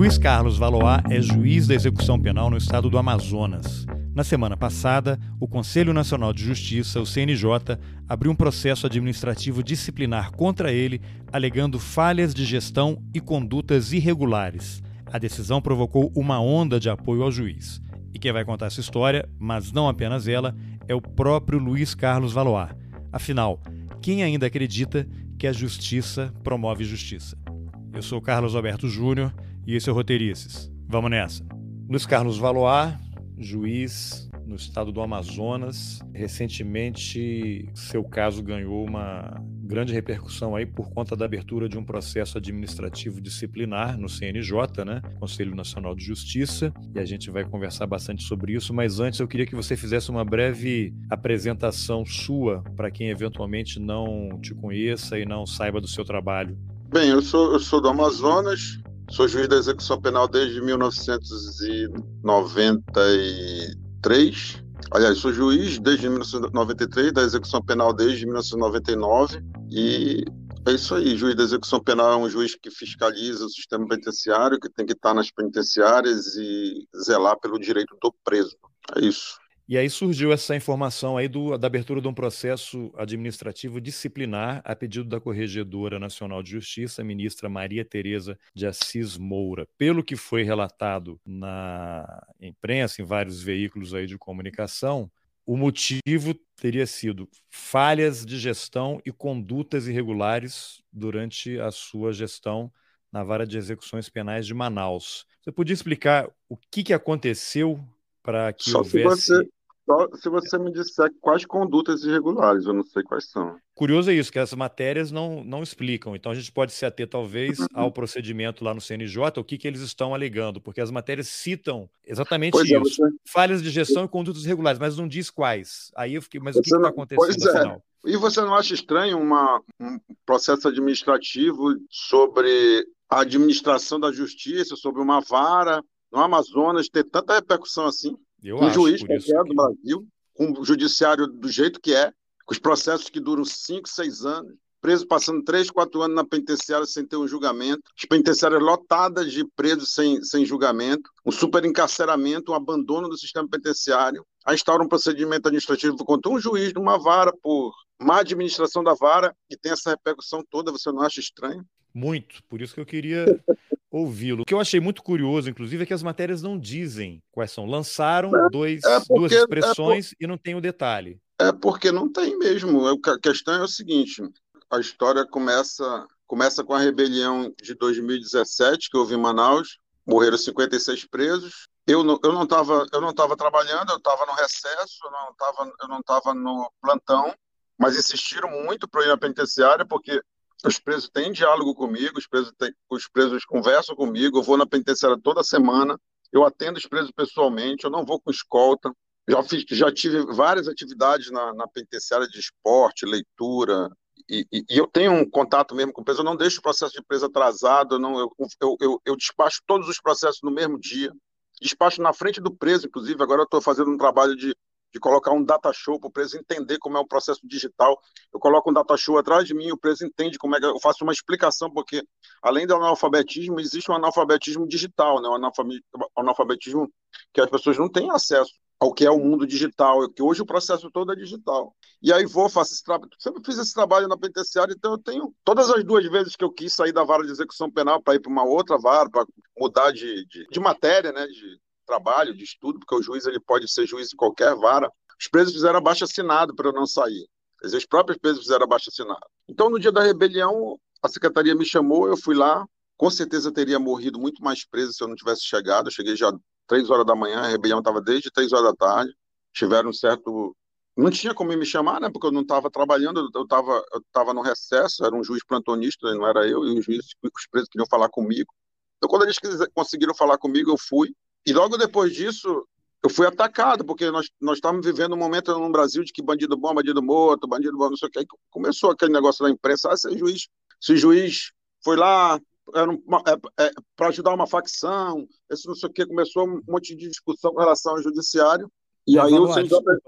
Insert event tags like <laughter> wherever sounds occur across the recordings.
Luiz Carlos Valois é juiz da execução penal no estado do Amazonas. Na semana passada, o Conselho Nacional de Justiça, o CNJ, abriu um processo administrativo disciplinar contra ele, alegando falhas de gestão e condutas irregulares. A decisão provocou uma onda de apoio ao juiz. E quem vai contar essa história, mas não apenas ela, é o próprio Luiz Carlos Valois. Afinal, quem ainda acredita que a justiça promove justiça? Eu sou Carlos Alberto Júnior e esse é o Roteirices. Vamos nessa. Luiz Carlos Valois, juiz no estado do Amazonas. Recentemente, seu caso ganhou uma grande repercussão aí por conta da abertura de um processo administrativo disciplinar no CNJ, né? Conselho Nacional de Justiça, e a gente vai conversar bastante sobre isso, mas antes eu queria que você fizesse uma breve apresentação sua para quem eventualmente não te conheça e não saiba do seu trabalho. Bem, eu sou, eu sou do Amazonas, sou juiz da execução penal desde 1993. Aliás, sou juiz desde 1993, da execução penal desde 1999. E é isso aí, juiz da execução penal é um juiz que fiscaliza o sistema penitenciário, que tem que estar nas penitenciárias e zelar pelo direito do preso. É isso. E aí surgiu essa informação aí do, da abertura de um processo administrativo disciplinar a pedido da Corregedora Nacional de Justiça, a ministra Maria Tereza de Assis Moura. Pelo que foi relatado na imprensa, em vários veículos aí de comunicação, o motivo teria sido falhas de gestão e condutas irregulares durante a sua gestão na vara de execuções penais de Manaus. Você podia explicar o que, que aconteceu para que Só houvesse... Se você, só se você me disser quais condutas irregulares, eu não sei quais são. Curioso é isso, que as matérias não, não explicam. Então a gente pode se ater, talvez, uhum. ao procedimento lá no CNJ, o que, que eles estão alegando, porque as matérias citam exatamente pois é, isso. É, você... Falhas de gestão e condutas irregulares, mas não diz quais. Aí eu fiquei, mas você o que está acontecendo pois é. afinal? E você não acha estranho uma, um processo administrativo sobre a administração da justiça, sobre uma vara no Amazonas ter tanta repercussão assim? Eu um acho, juiz qualquer do Brasil, com o judiciário do jeito que é, com os processos que duram cinco, seis anos, preso passando três, quatro anos na penitenciária sem ter um julgamento, as penitenciárias lotadas de presos sem, sem julgamento, um super encarceramento, um abandono do sistema penitenciário, a instaura um procedimento administrativo contra um juiz de uma vara por má administração da vara e tem essa repercussão toda, você não acha estranho? Muito, por isso que eu queria ouvi-lo. O que eu achei muito curioso, inclusive, é que as matérias não dizem quais são. Lançaram é, dois, é porque, duas expressões é por... e não tem o detalhe. É porque não tem mesmo. A questão é o seguinte: a história começa, começa com a rebelião de 2017, que houve em Manaus. Morreram 56 presos. Eu não eu não estava eu não tava trabalhando, eu estava no recesso, eu não estava eu não tava no plantão, mas insistiram muito para ir na penitenciária porque os presos têm diálogo comigo, os presos, têm, os presos conversam comigo, eu vou na penitenciária toda semana, eu atendo os presos pessoalmente, eu não vou com escolta. Já, fiz, já tive várias atividades na, na penitenciária de esporte, leitura, e, e, e, eu tenho um contato mesmo com o preso, eu não deixo o processo de preso atrasado, eu, não, eu, eu, eu, eu despacho todos os processos no mesmo dia, despacho na frente do preso, inclusive, agora eu estou fazendo um trabalho de de colocar um data show para o preso entender como é o processo digital. Eu coloco um data show atrás de mim, o preso entende como é que eu faço uma explicação, porque além do analfabetismo, existe um analfabetismo digital, né? um analfabetismo que as pessoas não têm acesso ao que é o mundo digital, que hoje o processo todo é digital. E aí vou, faço esse trabalho, sempre fiz esse trabalho na penitenciária, então eu tenho, todas as duas vezes que eu quis sair da vara de execução penal para ir para uma outra vara, para mudar de, de, de matéria, né, de, trabalho, de estudo, porque o juiz ele pode ser juiz de qualquer vara. Os presos fizeram abaixo assinado para eu não sair. Os próprios presos fizeram abaixo assinado. Então, no dia da rebelião, a secretaria me chamou, eu fui lá. Com certeza teria morrido muito mais preso se eu não tivesse chegado. Eu cheguei já três horas da manhã, a rebelião estava desde três horas da tarde. Tiveram um certo não tinha como me chamar, né? Porque eu não estava trabalhando, eu estava eu tava no recesso, era um juiz plantonista, não era eu, e os juízes, os presos queriam falar comigo. Então, quando eles conseguiram falar comigo, eu fui. E logo depois disso, eu fui atacado, porque nós, nós estávamos vivendo um momento no Brasil de que bandido bom, bandido morto, bandido bom, não sei o que. Aí começou aquele negócio da imprensa, ah, esse juiz, esse juiz foi lá é, é, para ajudar uma facção, esse não sei o que, começou um monte de discussão com relação ao judiciário. E aí eu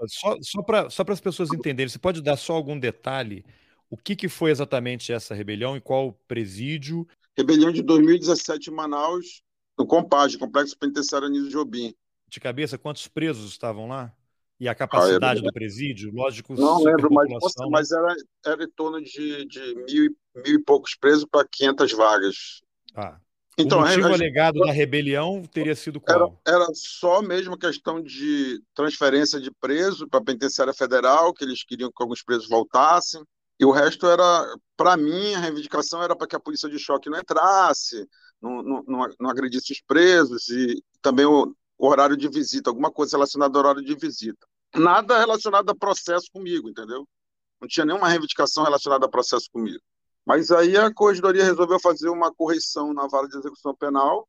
Só, só para só as pessoas entenderem, você pode dar só algum detalhe? O que, que foi exatamente essa rebelião e qual presídio? Rebelião de 2017 em Manaus, no Compage, Complexo Penitenciário Anísio Jobim. De cabeça, quantos presos estavam lá? E a capacidade ah, do presídio? Lógico, Não lembro, mas, mas era, era em torno de, de mil, mil e poucos presos para 500 vagas. Ah. Então, o motivo a, alegado a, da rebelião teria sido qual? Era, era só mesmo questão de transferência de preso para a penitenciária federal, que eles queriam que alguns presos voltassem. E o resto era, para mim, a reivindicação era para que a polícia de choque não entrasse, não, não, não, agredisse os presos e também o, o horário de visita, alguma coisa relacionada ao horário de visita. Nada relacionado a processo comigo, entendeu? Não tinha nenhuma reivindicação relacionada a processo comigo. Mas aí a corregedoria resolveu fazer uma correção na vara de execução penal,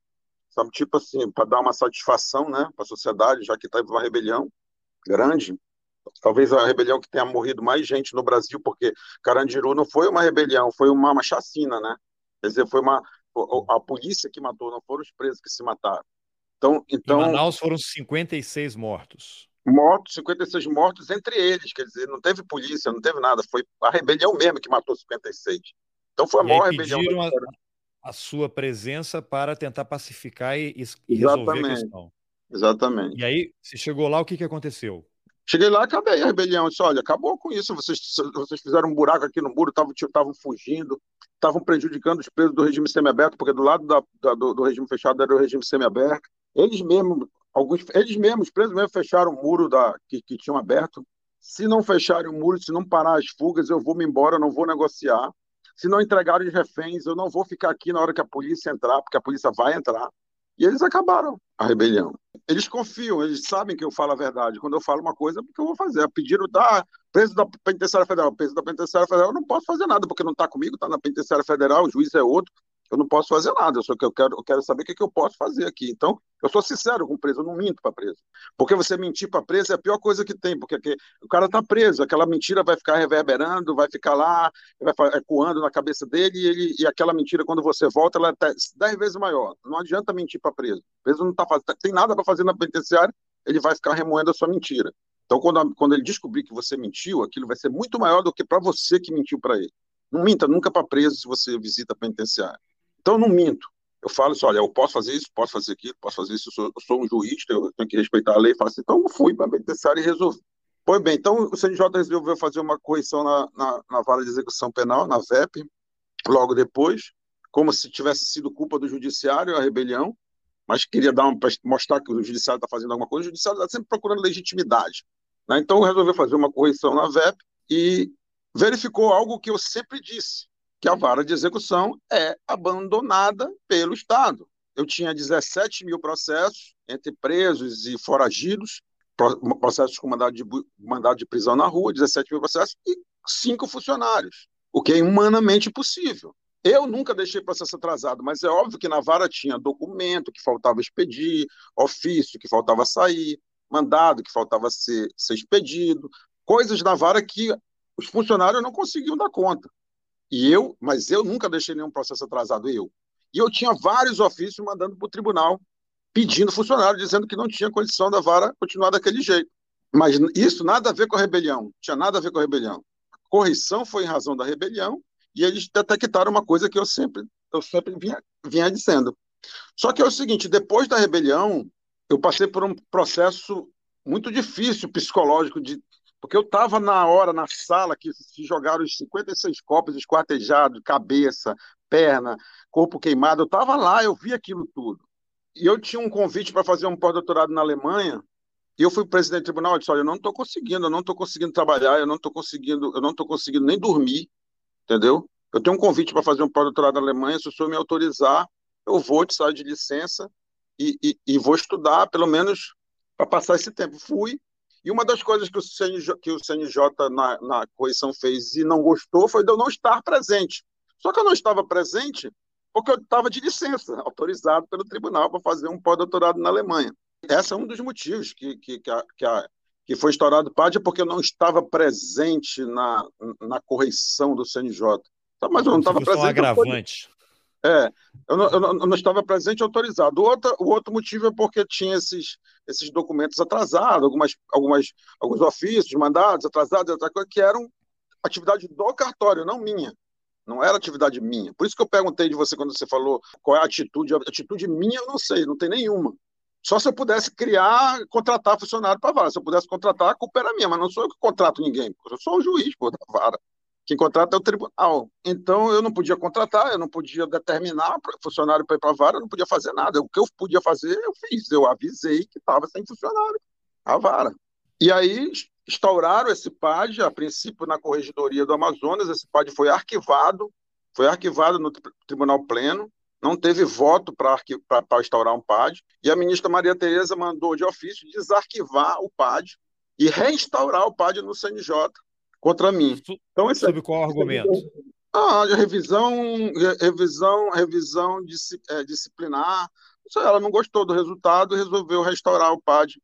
sabe, tipo assim, para dar uma satisfação, né, para a sociedade, já que teve uma rebelião grande. Talvez a rebelião que tenha morrido mais gente no Brasil, porque Carandiru não foi uma rebelião, foi uma, uma chacina, né? Quer dizer, foi uma a polícia que matou, não foram os presos que se mataram. Então, então em Manaus foram 56 mortos. Mortos, 56 mortos entre eles, quer dizer, não teve polícia, não teve nada, foi a rebelião mesmo que matou 56. Então foi a e maior rebelião. A, a, sua presença para tentar pacificar e, e resolver a questão. Exatamente. E aí, você chegou lá, o que, que aconteceu? Cheguei lá, acabei a rebelião. Eu disse, olha, acabou com isso. Vocês, vocês fizeram um buraco aqui no muro, estavam fugindo, estavam prejudicando os presos do regime semiaberto, porque do lado da, da, do, do, regime fechado era o regime semiaberto. Eles mesmos, alguns, eles mesmos, os presos mesmo, fecharam o muro da, que, que tinham aberto. Se não fecharem o muro, se não parar as fugas, eu vou me embora, eu não vou negociar. Se não entregarem os reféns, eu não vou ficar aqui na hora que a polícia entrar, porque a polícia vai entrar. E eles acabaram a rebelião. Eles confiam, eles sabem que eu falo a verdade. Quando eu falo uma coisa, é porque eu vou fazer. Pediram da preso da penitenciária federal, preso da penitenciária federal, eu não posso fazer nada, porque não está comigo, está na penitenciária federal, o juiz é outro eu não posso fazer nada, eu só que eu quero, eu quero saber o que, que eu posso fazer aqui. Então, eu sou sincero com o preso, eu não minto para preso. Porque você mentir para preso é a pior coisa que tem, porque o cara está preso, aquela mentira vai ficar reverberando, vai ficar lá, vai ecoando na cabeça dele, e, ele, e aquela mentira, quando você volta, ela é dez vezes maior. Não adianta mentir para preso. O preso não tá, tem nada para fazer na penitenciária, ele vai ficar remoendo a sua mentira. Então, quando, quando ele descobrir que você mentiu, aquilo vai ser muito maior do que para você que mentiu para ele. Não minta nunca para preso se você visita a penitenciária. Então, não minto. Eu falo assim, olha, eu posso fazer isso, posso fazer aquilo, posso fazer isso, eu sou, eu sou um juiz, eu tenho que respeitar a lei. Assim, então, eu fui para a penitenciária e resolvi. Pois bem, então o CNJ resolveu fazer uma correção na, na, na vara de execução penal, na VEP, logo depois, como se tivesse sido culpa do judiciário a rebelião, mas queria dar uma, mostrar que o judiciário está fazendo alguma coisa, o judiciário está sempre procurando legitimidade. Né? Então resolveu fazer uma correção na VEP e verificou algo que eu sempre disse, que a vara de execução é abandonada pelo Estado. Eu tinha 17 mil processos entre presos e foragidos, processos com mandado de, mandado de prisão na rua, 17 mil processos, e cinco funcionários, o que é humanamente possível. Eu nunca deixei processo atrasado, mas é óbvio que na vara tinha documento que faltava expedir, ofício que faltava sair, mandado que faltava ser, ser expedido, coisas na vara que os funcionários não conseguiam dar conta. E eu, mas eu nunca deixei nenhum processo atrasado, eu. E eu tinha vários ofícios mandando para o tribunal, pedindo funcionário, dizendo que não tinha condição da vara continuar daquele jeito. Mas isso nada a ver com a rebelião, tinha nada a ver com a rebelião. Correção foi em razão da rebelião e eles detectaram uma coisa que eu sempre, eu sempre vinha, vinha dizendo. Só que é o seguinte, depois da rebelião, eu passei por um processo muito difícil psicológico de porque eu estava na hora, na sala, que se jogaram os 56 copos esquartejados, cabeça, perna, corpo queimado. Eu estava lá, eu vi aquilo tudo. E eu tinha um convite para fazer um pós-doutorado na Alemanha. E eu fui presidente do tribunal, eu disse, olha, eu não estou conseguindo, eu não estou conseguindo trabalhar, eu não estou conseguindo, eu não estou conseguindo nem dormir, entendeu? Eu tenho um convite para fazer um pós-doutorado na Alemanha, se o senhor me autorizar, eu vou te sair de licença e, e, e vou estudar, pelo menos, para passar esse tempo. Fui, e uma das coisas que o CNJ, que o CNJ na, na correção fez e não gostou foi de eu não estar presente. Só que eu não estava presente porque eu estava de licença, <laughs> autorizado pelo tribunal para fazer um pós-doutorado na Alemanha. Esse é um dos motivos que, que, que, a, que, a, que foi estourado o PAD, é porque eu não estava presente na, na correção do CNJ. Mas eu não estava presente. Um agravante. É, eu não, eu não, estava presente autorizado. O outro, o outro motivo é porque tinha esses, esses documentos atrasados, algumas, algumas, alguns ofícios, mandados atrasados, que eram atividade do cartório, não minha. não era atividade minha. Por isso que eu perguntei de você quando você falou qual é a atitude. A atitude minha eu não sei, não tem nenhuma. Só se eu pudesse criar, contratar funcionário para a vara. Se eu pudesse contratar, a culpa era minha, mas não sou eu que contrato ninguém. Eu sou o juiz pô, da vara. Quem contrata é o tribunal. Então, eu não podia contratar, eu não podia determinar funcionário para ir para a vara, eu não podia fazer nada. O que eu podia fazer, eu fiz. Eu avisei que estava sem funcionário a vara. E aí, instauraram esse PAD, a princípio na Corregedoria do Amazonas, esse PAD foi arquivado, foi arquivado no Tribunal Pleno, não teve voto para instaurar um PAD, e a ministra Maria Tereza mandou de ofício desarquivar o PAD e reinstaurar o PAD no CNJ contra mim. Então, esse, Sob qual argumento? Ah, revisão, revisão, revisão é, disciplinar. Ela não gostou do resultado e resolveu restaurar o PAD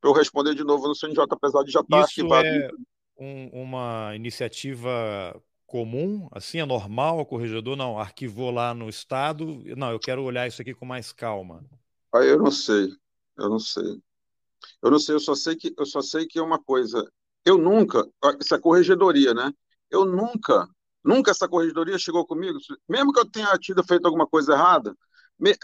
para eu responder de novo no CNJ, apesar de já estar Isso arquivado. É um, uma iniciativa comum, assim, é normal o corregedor? Não, arquivou lá no Estado, não, eu quero olhar isso aqui com mais calma. Aí eu não sei, eu não sei. Eu não sei, eu só sei que eu só sei que é uma coisa. Eu nunca, essa corregedoria, né? Eu nunca, nunca essa corregedoria chegou comigo, mesmo que eu tenha tido feito alguma coisa errada,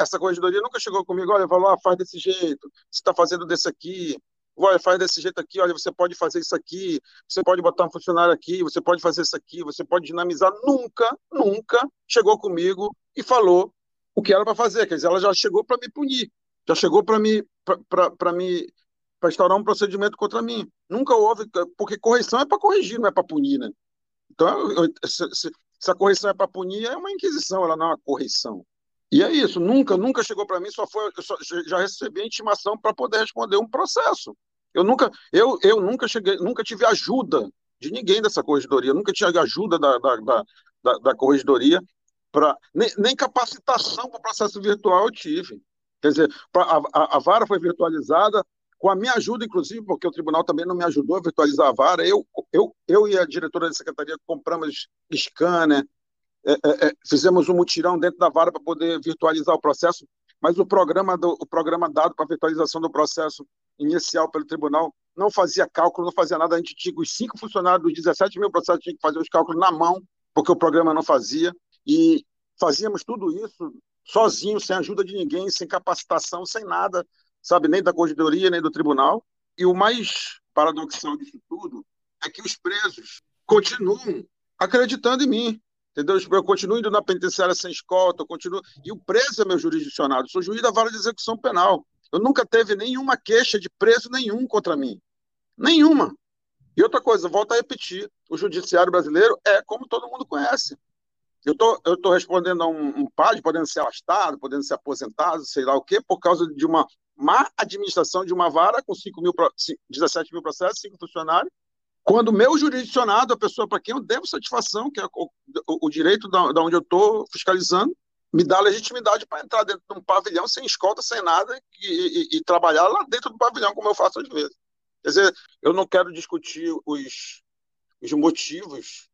essa corregedoria nunca chegou comigo, olha, falou, ah, faz desse jeito, você está fazendo desse aqui, olha, faz desse jeito aqui, olha, você pode fazer isso aqui, você pode botar um funcionário aqui, você pode fazer isso aqui, você pode dinamizar. Nunca, nunca chegou comigo e falou o que era para fazer. Quer dizer, ela já chegou para me punir, já chegou para me, para me, para instaurar um procedimento contra mim. Nunca houve, porque correção é para corrigir, não é para punir, né? Então, se, se, se a correção é para punir, é uma inquisição, ela não é uma correção. E é isso, nunca, nunca chegou para mim, só foi, eu só, já recebi a intimação para poder responder um processo. Eu nunca, eu, eu nunca cheguei, nunca tive ajuda de ninguém dessa corregedoria, nunca tive ajuda da, da, da, da corregedoria para nem, nem, capacitação para o processo virtual eu tive. Quer dizer, a, a, a, vara foi virtualizada com a minha ajuda, inclusive, porque o tribunal também não me ajudou a virtualizar a vara. Eu, eu, eu e a diretora da secretaria compramos scanner, é, é, é, fizemos um mutirão dentro da vara para poder virtualizar o processo, mas o programa, do, o programa dado para virtualização do processo inicial pelo tribunal não fazia cálculo, não fazia nada. A gente tinha os cinco funcionários dos 17 mil processos, tinha que fazer os cálculos na mão, porque o programa não fazia. E fazíamos tudo isso sozinho, sem ajuda de ninguém, sem capacitação, sem nada, sabe, nem da corregedoria, nem do tribunal. E o mais paradoxal disso tudo é que os presos continuam acreditando em mim. Entendeu? Eu continuo indo na penitenciária sem escolta, eu continuo. E o preso é meu jurisdicionado, sou juiz da vara de execução penal. Eu nunca teve nenhuma queixa de preso nenhum contra mim. Nenhuma. E outra coisa, volto a repetir: o judiciário brasileiro é como todo mundo conhece. Eu tô, estou tô respondendo a um, um padre, podendo ser afastado, podendo ser aposentado, sei lá o quê, por causa de uma má administração de uma vara com 5 mil, 17 mil processos, 5 funcionários, quando o meu jurisdicionado, a pessoa para quem eu devo satisfação, que é o, o, direito da, da, onde eu estou fiscalizando, me dá legitimidade para entrar dentro de um pavilhão sem escolta, sem nada, e, e, e, trabalhar lá dentro do pavilhão, como eu faço às vezes. Quer dizer, eu não quero discutir os, os motivos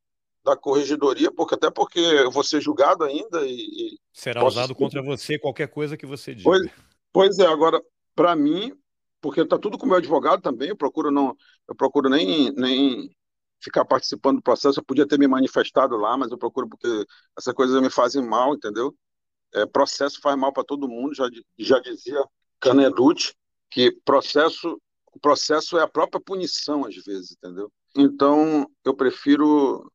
da corregedoria, porque até porque eu vou ser julgado ainda e. Será usado contra você qualquer coisa que você diga. Pois, pois é, agora, para mim, porque está tudo com o meu advogado também, eu procuro não, eu procuro nem, nem ficar participando do processo, eu podia ter me manifestado lá, mas eu procuro porque essas coisas me fazem mal, entendeu? É, processo faz mal para todo mundo, já, já dizia Caneducci, que processo, o processo é a própria punição, às vezes, entendeu? Então, eu prefiro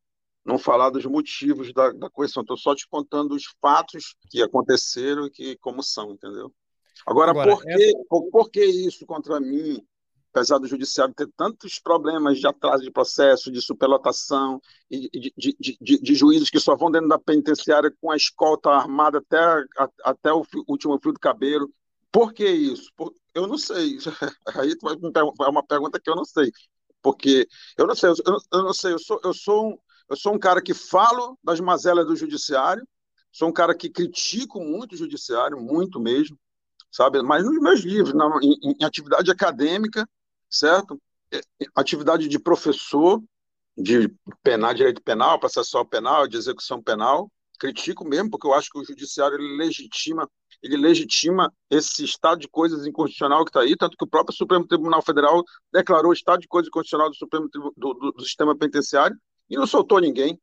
não falar dos motivos da, da correção, estou só te contando os fatos que aconteceram e que, como são, entendeu? Agora, Agora por, que, essa... por, por que isso contra mim? apesar do judiciário ter tantos problemas de atraso de processo, de superlotação, e de, de, de, de, juízes que só vão dentro da penitenciária com a escolta armada até, a, até o último fio do cabelo. Por que isso? Por, eu não sei. <laughs> Aí é uma pergunta que eu não sei. Porque eu não sei, eu, eu não sei, eu sou, eu, sou um, eu sou um cara que falo das mazelas do judiciário, sou um cara que critico muito o judiciário, muito mesmo, sabe? Mas nos meus livros, na, em, em atividade acadêmica, certo? É, é, atividade de professor, de penal, direito penal, processual penal, de execução penal, critico mesmo, porque eu acho que o judiciário ele legitima, ele legitima esse estado de coisas inconstitucional que está aí, tanto que o próprio Supremo Tribunal Federal declarou estado de coisas inconstitucional do Supremo do, do, do sistema penitenciário e não soltou ninguém.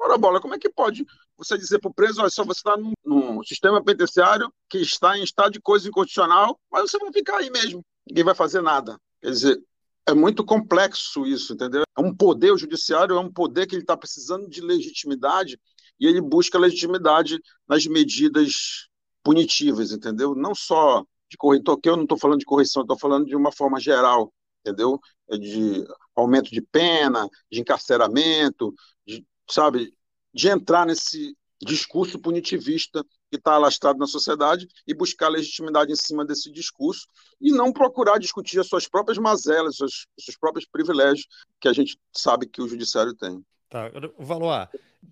Ora, bola, como é que pode você dizer para o preso, olha, só você está num, num, sistema penitenciário que está em estado de coisa inconstitucional, mas você vai ficar aí mesmo, ninguém vai fazer nada. Quer dizer, é muito complexo isso, entendeu? É um poder, o judiciário é um poder que ele está precisando de legitimidade e ele busca legitimidade nas medidas punitivas, entendeu? Não só de corretor, que eu não estou falando de correção, estou falando de uma forma geral, entendeu? É de aumento de pena, de encarceramento, de, sabe, de entrar nesse discurso punitivista que está alastrado na sociedade e buscar legitimidade em cima desse discurso e não procurar discutir as suas próprias mazelas, os seus próprios privilégios que a gente sabe que o judiciário tem. Tá, Valois,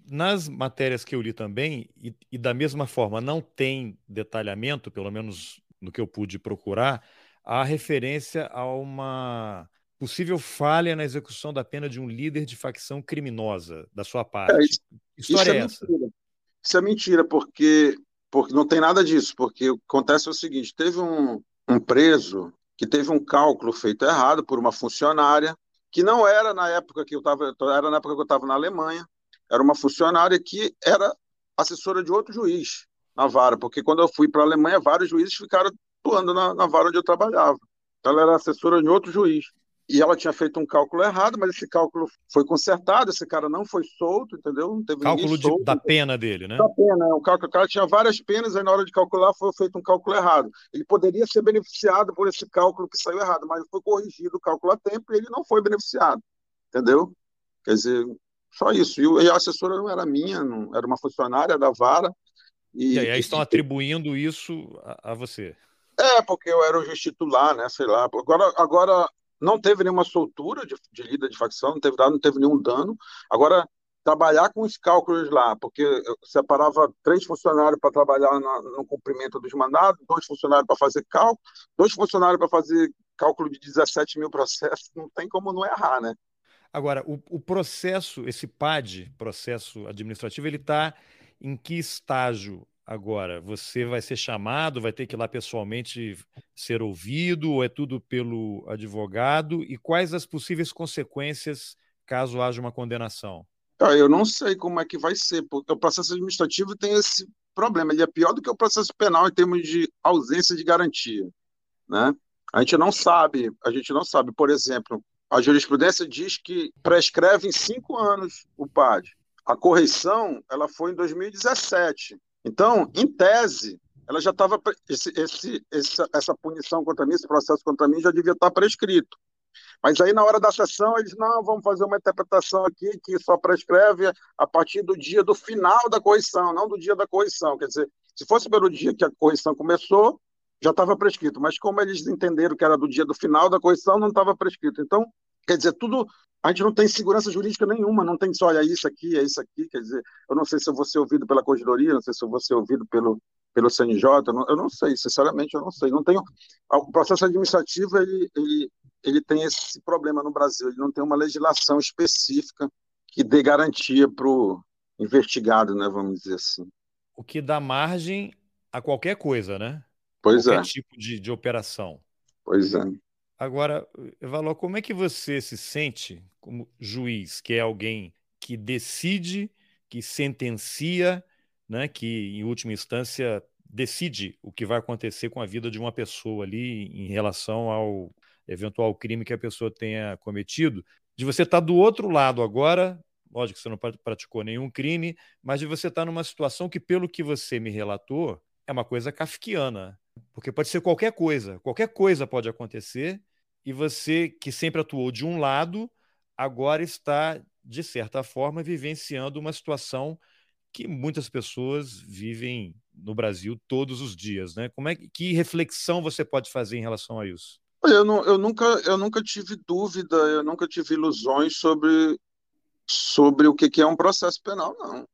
nas matérias que eu li também, e, e da mesma forma não tem detalhamento, pelo menos no que eu pude procurar, a referência a uma possível falha na execução da pena de um líder de facção criminosa da sua parte. É, isso, história isso é, é essa? Mentira. Isso é mentira, porque, porque não tem nada disso, porque o que acontece é o seguinte, teve um, um preso que teve um cálculo feito errado por uma funcionária, que não era na época que eu estava, era na época que eu estava na Alemanha, era uma funcionária que era assessora de outro juiz na vara, porque quando eu fui para a Alemanha, vários juízes ficaram atuando na, na vara onde eu trabalhava. Então, ela era assessora de outro juiz e ela tinha feito um cálculo errado, mas esse cálculo foi consertado, esse cara não foi solto, entendeu? Não teve cálculo de, solto, da pena dele, né? Da pena, o, cálculo, o cara tinha várias penas, aí na hora de calcular foi feito um cálculo errado. Ele poderia ser beneficiado por esse cálculo que saiu errado, mas foi corrigido o cálculo a tempo e ele não foi beneficiado, entendeu? Quer dizer, só isso. E a assessora não era minha, não, era uma funcionária da vara. E, e aí estão e, atribuindo isso a, a você? É, porque eu era o titular, né? Sei lá. Agora, agora não teve nenhuma soltura de, de líder de facção, não teve, não teve nenhum dano. Agora, trabalhar com os cálculos lá, porque separava três funcionários para trabalhar na, no cumprimento dos mandados, dois funcionários para fazer cálculo, dois funcionários para fazer cálculo de 17 mil processos, não tem como não errar, né? Agora, o, o processo, esse PAD, processo administrativo, ele está em que estágio Agora, você vai ser chamado, vai ter que ir lá pessoalmente ser ouvido, ou é tudo pelo advogado? E quais as possíveis consequências caso haja uma condenação? Ah, eu não sei como é que vai ser, porque o processo administrativo tem esse problema. Ele é pior do que o processo penal em termos de ausência de garantia. Né? A gente não sabe, a gente não sabe, por exemplo, a jurisprudência diz que prescreve em cinco anos o PAD. A correção ela foi em 2017. Então, em tese, ela já estava esse, esse, essa, essa punição contra mim, esse processo contra mim já devia estar prescrito. Mas aí, na hora da sessão, eles, não, vamos fazer uma interpretação aqui que só prescreve a partir do dia do final da correção, não do dia da correção. Quer dizer, se fosse pelo dia que a correção começou, já estava prescrito. Mas como eles entenderam que era do dia do final da correção, não estava prescrito. Então, quer dizer, tudo a gente não tem segurança jurídica nenhuma, não tem só, olha, isso aqui, é isso aqui, quer dizer, eu não sei se eu vou ser ouvido pela Corregedoria, não sei se eu vou ser ouvido pelo, pelo CNJ, eu não, eu não sei, sinceramente eu não sei, não tenho, o processo administrativo, ele, ele, ele tem esse problema no Brasil, ele não tem uma legislação específica que dê garantia para o investigado, né, vamos dizer assim. O que dá margem a qualquer coisa, né? Pois qualquer é. tipo de, de operação. Pois é. Agora, Valor, como é que você se sente como juiz, que é alguém que decide, que sentencia, né, que em última instância decide o que vai acontecer com a vida de uma pessoa ali em relação ao eventual crime que a pessoa tenha cometido, de você estar tá do outro lado agora, lógico que você não praticou nenhum crime, mas de você estar tá numa situação que, pelo que você me relatou, é uma coisa kafkiana. Porque pode ser qualquer coisa, qualquer coisa pode acontecer e você, que sempre atuou de um lado, agora está, de certa forma, vivenciando uma situação que muitas pessoas vivem no Brasil todos os dias, né? Como é que, que reflexão você pode fazer em relação a isso? Eu, não, eu, nunca, eu nunca tive dúvida, eu nunca tive ilusões sobre, sobre o que, que é um processo penal, não.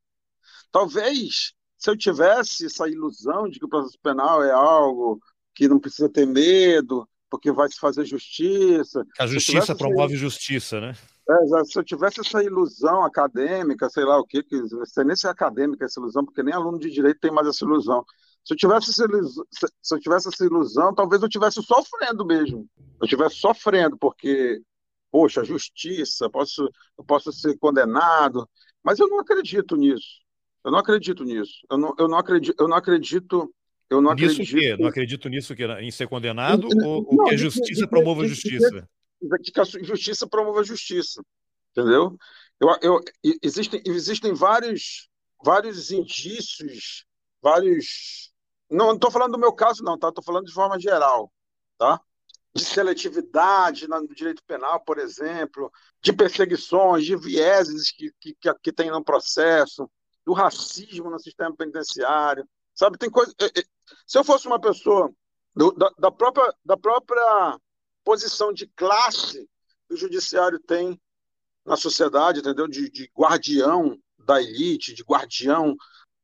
Talvez, se eu tivesse essa ilusão de que o processo penal é algo que não precisa ter medo, porque vai se fazer justiça. A justiça promove essa... justiça, né? É, se eu tivesse essa ilusão acadêmica, sei lá o quê, que não sei nem se é acadêmica essa ilusão, porque nem aluno de direito tem mais essa ilusão. Se eu tivesse essa ilusão, se eu tivesse essa ilusão, talvez eu estivesse sofrendo mesmo. Eu estivesse sofrendo, porque, poxa, justiça, posso, eu posso ser condenado. Mas eu não acredito nisso. Eu não acredito nisso. Eu não, eu não acredito. Eu não acredito. Eu não nisso acredito. Quê? Não acredito nisso que em ser condenado não, ou, não, que a justiça de, promova a justiça? De que a justiça promova a justiça, entendeu? Eu, eu, existem, existem vários, vários indícios, vários. Não estou falando do meu caso, não, tá? Estou falando de forma geral, tá? De seletividade no direito penal, por exemplo, de perseguições, de vieses que, que, que tem no processo, do racismo no sistema penitenciário, sabe? Tem coisa. É, é, se eu fosse uma pessoa do, da, da, própria, da própria posição de classe que o judiciário tem na sociedade, entendeu? De, de guardião da elite, de guardião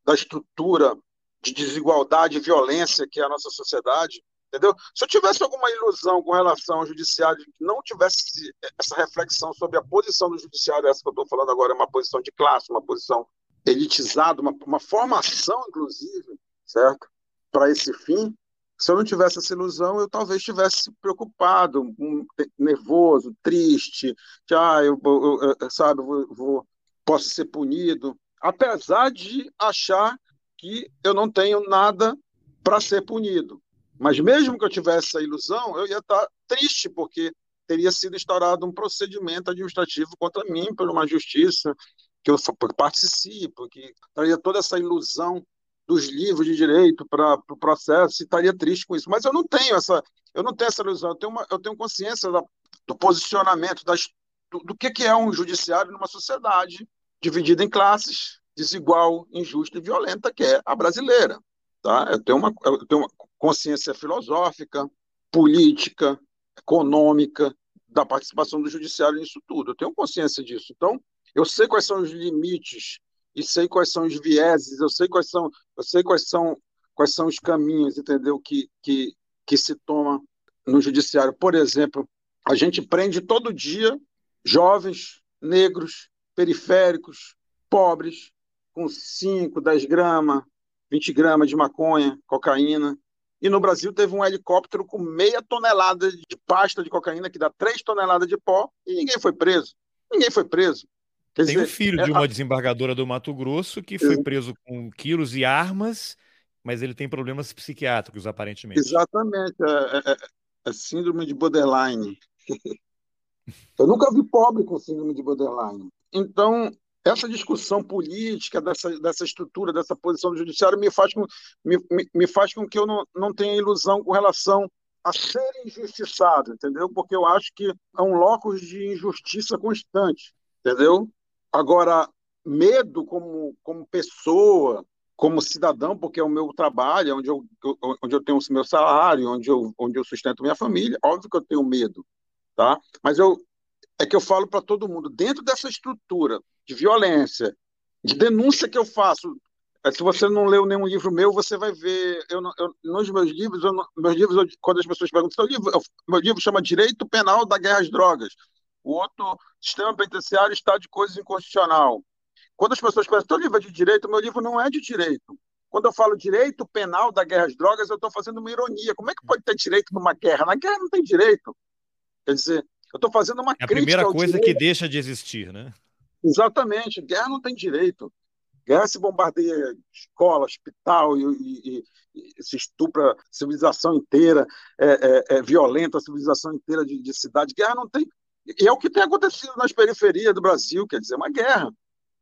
da estrutura de desigualdade e violência que é a nossa sociedade, entendeu? Se eu tivesse alguma ilusão com relação ao judiciário, que não tivesse essa reflexão sobre a posição do judiciário, essa que eu estou falando agora é uma posição de classe, uma posição elitizada, uma, uma formação, inclusive, certo? Para esse fim, se eu não tivesse essa ilusão, eu talvez estivesse preocupado, nervoso, triste, já ah, eu, eu, eu sabe, vou, vou, posso ser punido, apesar de achar que eu não tenho nada para ser punido. Mas mesmo que eu tivesse essa ilusão, eu ia estar triste porque teria sido instaurado um procedimento administrativo contra mim por uma justiça que eu participo, que traria toda essa ilusão dos livros de direito para o pro processo e estaria triste com isso. Mas eu não tenho essa, eu não tenho essa ilusão, eu tenho, uma, eu tenho consciência da, do posicionamento, das, do, do que, que é um judiciário numa sociedade dividida em classes, desigual, injusta e violenta, que é a brasileira. Tá? Eu, tenho uma, eu tenho uma consciência filosófica, política, econômica, da participação do judiciário nisso tudo. Eu tenho consciência disso. Então, eu sei quais são os limites e sei quais são os vieses, eu sei quais são, eu sei quais são, quais são os caminhos, entendeu? Que, que, que se toma no judiciário. Por exemplo, a gente prende todo dia jovens negros, periféricos, pobres, com 5, 10 gramas, 20 gramas de maconha, cocaína. E no Brasil teve um helicóptero com meia tonelada de pasta de cocaína, que dá 3 toneladas de pó, e ninguém foi preso. Ninguém foi preso. Tem o um filho de é uma desembargadora do Mato Grosso que foi preso com quilos e armas, mas ele tem problemas psiquiátricos, aparentemente. Exatamente. É, é, é, é síndrome de borderline. <laughs> Eu nunca vi pobre com síndrome de borderline. Então, essa discussão política, dessa, dessa estrutura, dessa posição do judiciário, me faz com, me, me faz com que eu não, não tenha ilusão com relação a ser injustiçado, entendeu? Porque eu acho que é um locus de injustiça constante, entendeu? Agora, medo como, como pessoa, como cidadão, porque é o meu trabalho, onde eu, onde eu tenho o meu salário, onde eu, onde eu sustento minha família, óbvio que eu tenho medo, tá? Mas eu, é que eu falo para todo mundo, dentro dessa estrutura de violência, de denúncia que eu faço, é, se você não leu nenhum livro meu, você vai ver, eu, eu nos meus livros, eu, meus livros, quando as pessoas perguntam, seu livro, eu, meu livro chama Direito Penal da Guerra às Drogas, o outro, sistema penitenciário, estado de coisas inconstitucional. Quando as pessoas pensam, teu livro é de direito, meu livro não é de direito. Quando eu falo direito penal da guerra às drogas, eu estou fazendo uma ironia. Como é que pode ter direito numa guerra? Na guerra não tem direito. Quer dizer, eu estou fazendo uma é a primeira coisa direito. que deixa de existir, né? Exatamente. Guerra não tem direito. Guerra se bombardeia escola, hospital e, e, e se estupra a civilização inteira, é, é, é, violenta a civilização inteira de, de cidade. Guerra não tem e é o que tem acontecido nas periferias do Brasil, quer dizer, uma guerra.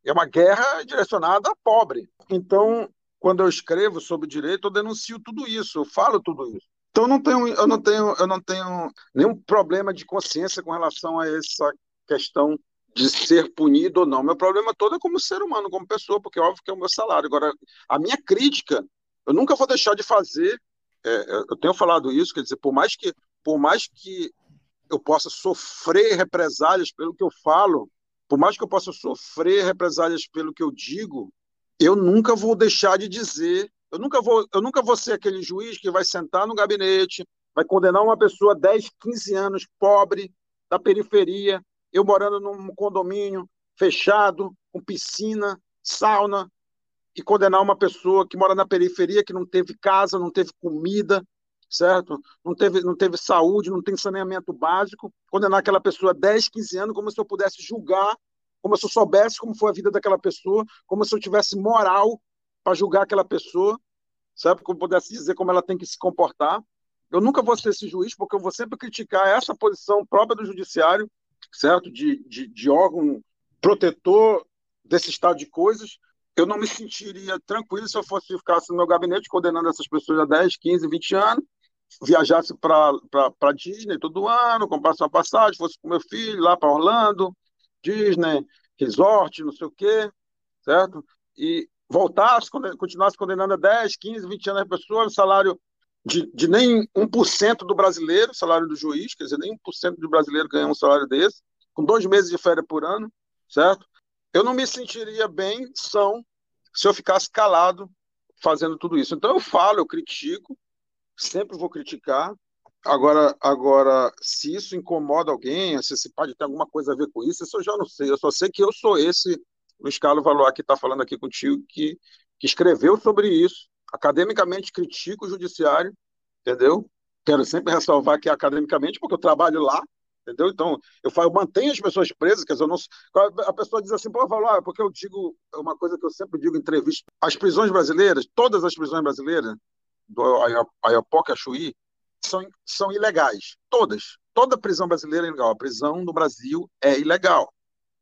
É uma guerra direcionada a pobre. Então, quando eu escrevo sobre direito, eu denuncio tudo isso, eu falo tudo isso. Então, não tenho, eu não tenho, eu não tenho nenhum problema de consciência com relação a essa questão de ser punido ou não. Meu problema todo é como ser humano, como pessoa, porque é óbvio que é o meu salário. Agora, a minha crítica, eu nunca vou deixar de fazer. É, eu tenho falado isso, quer dizer, por mais que, por mais que eu possa sofrer represálias pelo que eu falo, por mais que eu possa sofrer represálias pelo que eu digo, eu nunca vou deixar de dizer, eu nunca vou, eu nunca vou ser aquele juiz que vai sentar no gabinete, vai condenar uma pessoa 10, 15 anos pobre da periferia, eu morando num condomínio fechado, com piscina, sauna, e condenar uma pessoa que mora na periferia, que não teve casa, não teve comida, certo? Não teve, não teve saúde, não tem saneamento básico, condenar aquela pessoa a 10, 15 anos como se eu pudesse julgar como se eu soubesse como foi a vida daquela pessoa, como se eu tivesse moral para julgar aquela pessoa, sabe? Como pudesse dizer como ela tem que se comportar. Eu nunca vou ser esse juiz, porque eu vou sempre criticar essa posição própria do judiciário, certo? De, de, de órgão protetor desse estado de coisas. Eu não me sentiria tranquilo se eu fosse ficar no meu gabinete condenando essas pessoas há 10, 15, 20 anos, viajasse para Disney todo ano, comprasse uma passagem, fosse com meu filho lá para Orlando, Disney, resort, não sei o quê, certo? E voltasse, continuasse condenando a 10, 15, 20 anos a pessoa, salário de, de nem 1% do brasileiro, salário do juiz, quer dizer, nem 1% do brasileiro ganha um salário desse, com dois meses de férias por ano, certo? Eu não me sentiria bem, são, se eu ficasse calado fazendo tudo isso. Então eu falo, eu critico, sempre vou criticar. Agora, agora, se isso incomoda alguém, se, se pode ter alguma coisa a ver com isso, isso eu já não sei. Eu só sei que eu sou esse Luiz Carlos Valois que está falando aqui contigo, que, que escreveu sobre isso. Academicamente critico o judiciário, entendeu? Quero sempre ressalvar que é academicamente, porque eu trabalho lá, entendeu? Então, eu, falo, eu mantenho as pessoas presas, quer dizer, eu não, a pessoa diz assim, pô, Valois, porque eu digo, é uma coisa que eu sempre digo em entrevista, as prisões brasileiras, todas as prisões brasileiras, do Ayapoca Chuí, são, são ilegais. Todas. Toda prisão brasileira é ilegal. A prisão no Brasil é ilegal.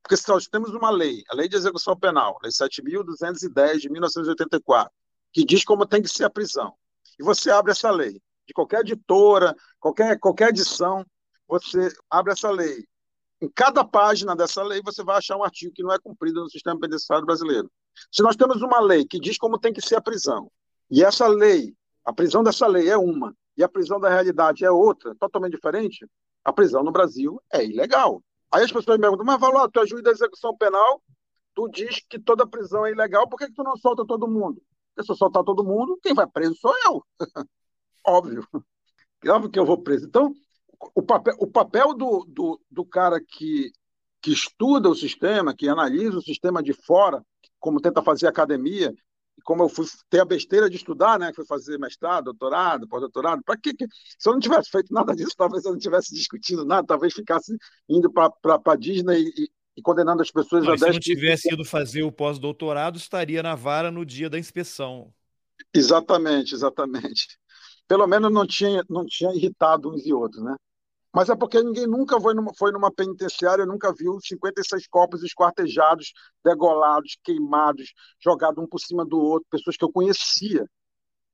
Porque se nós temos uma lei, a Lei de Execução Penal, Lei 7.210 de 1984, que diz como tem que ser a prisão, e você abre essa lei, de qualquer editora, qualquer, qualquer edição, você abre essa lei. Em cada página dessa lei, você vai achar um artigo que não é cumprido no sistema penitenciário brasileiro. Se nós temos uma lei que diz como tem que ser a prisão, e essa lei a prisão dessa lei é uma e a prisão da realidade é outra, totalmente diferente. A prisão no Brasil é ilegal. Aí as pessoas me perguntam, mas Valor, tu é juiz da execução penal, tu diz que toda prisão é ilegal, por que, que tu não solta todo mundo? Porque se eu soltar todo mundo, quem vai preso sou eu. <laughs> Óbvio. Óbvio que eu vou preso. Então, o papel, o papel do, do, do cara que, que estuda o sistema, que analisa o sistema de fora, como tenta fazer academia, como eu fui ter a besteira de estudar, né, fui fazer mestrado, doutorado, pós-doutorado, para que, se eu não tivesse feito nada disso, <laughs> talvez eu não tivesse discutindo nada, talvez ficasse indo para a Disney e, e, condenando as pessoas não, a 10 Se não tivesse ido fazer o pós-doutorado, estaria na vara no dia da inspeção. Exatamente, exatamente. Pelo menos não tinha, não tinha irritado uns e outros, né? Mas é porque ninguém nunca foi numa, foi numa penitenciária, nunca viu 56 corpos esquartejados, degolados, queimados, jogados um por cima do outro, pessoas que eu conhecia.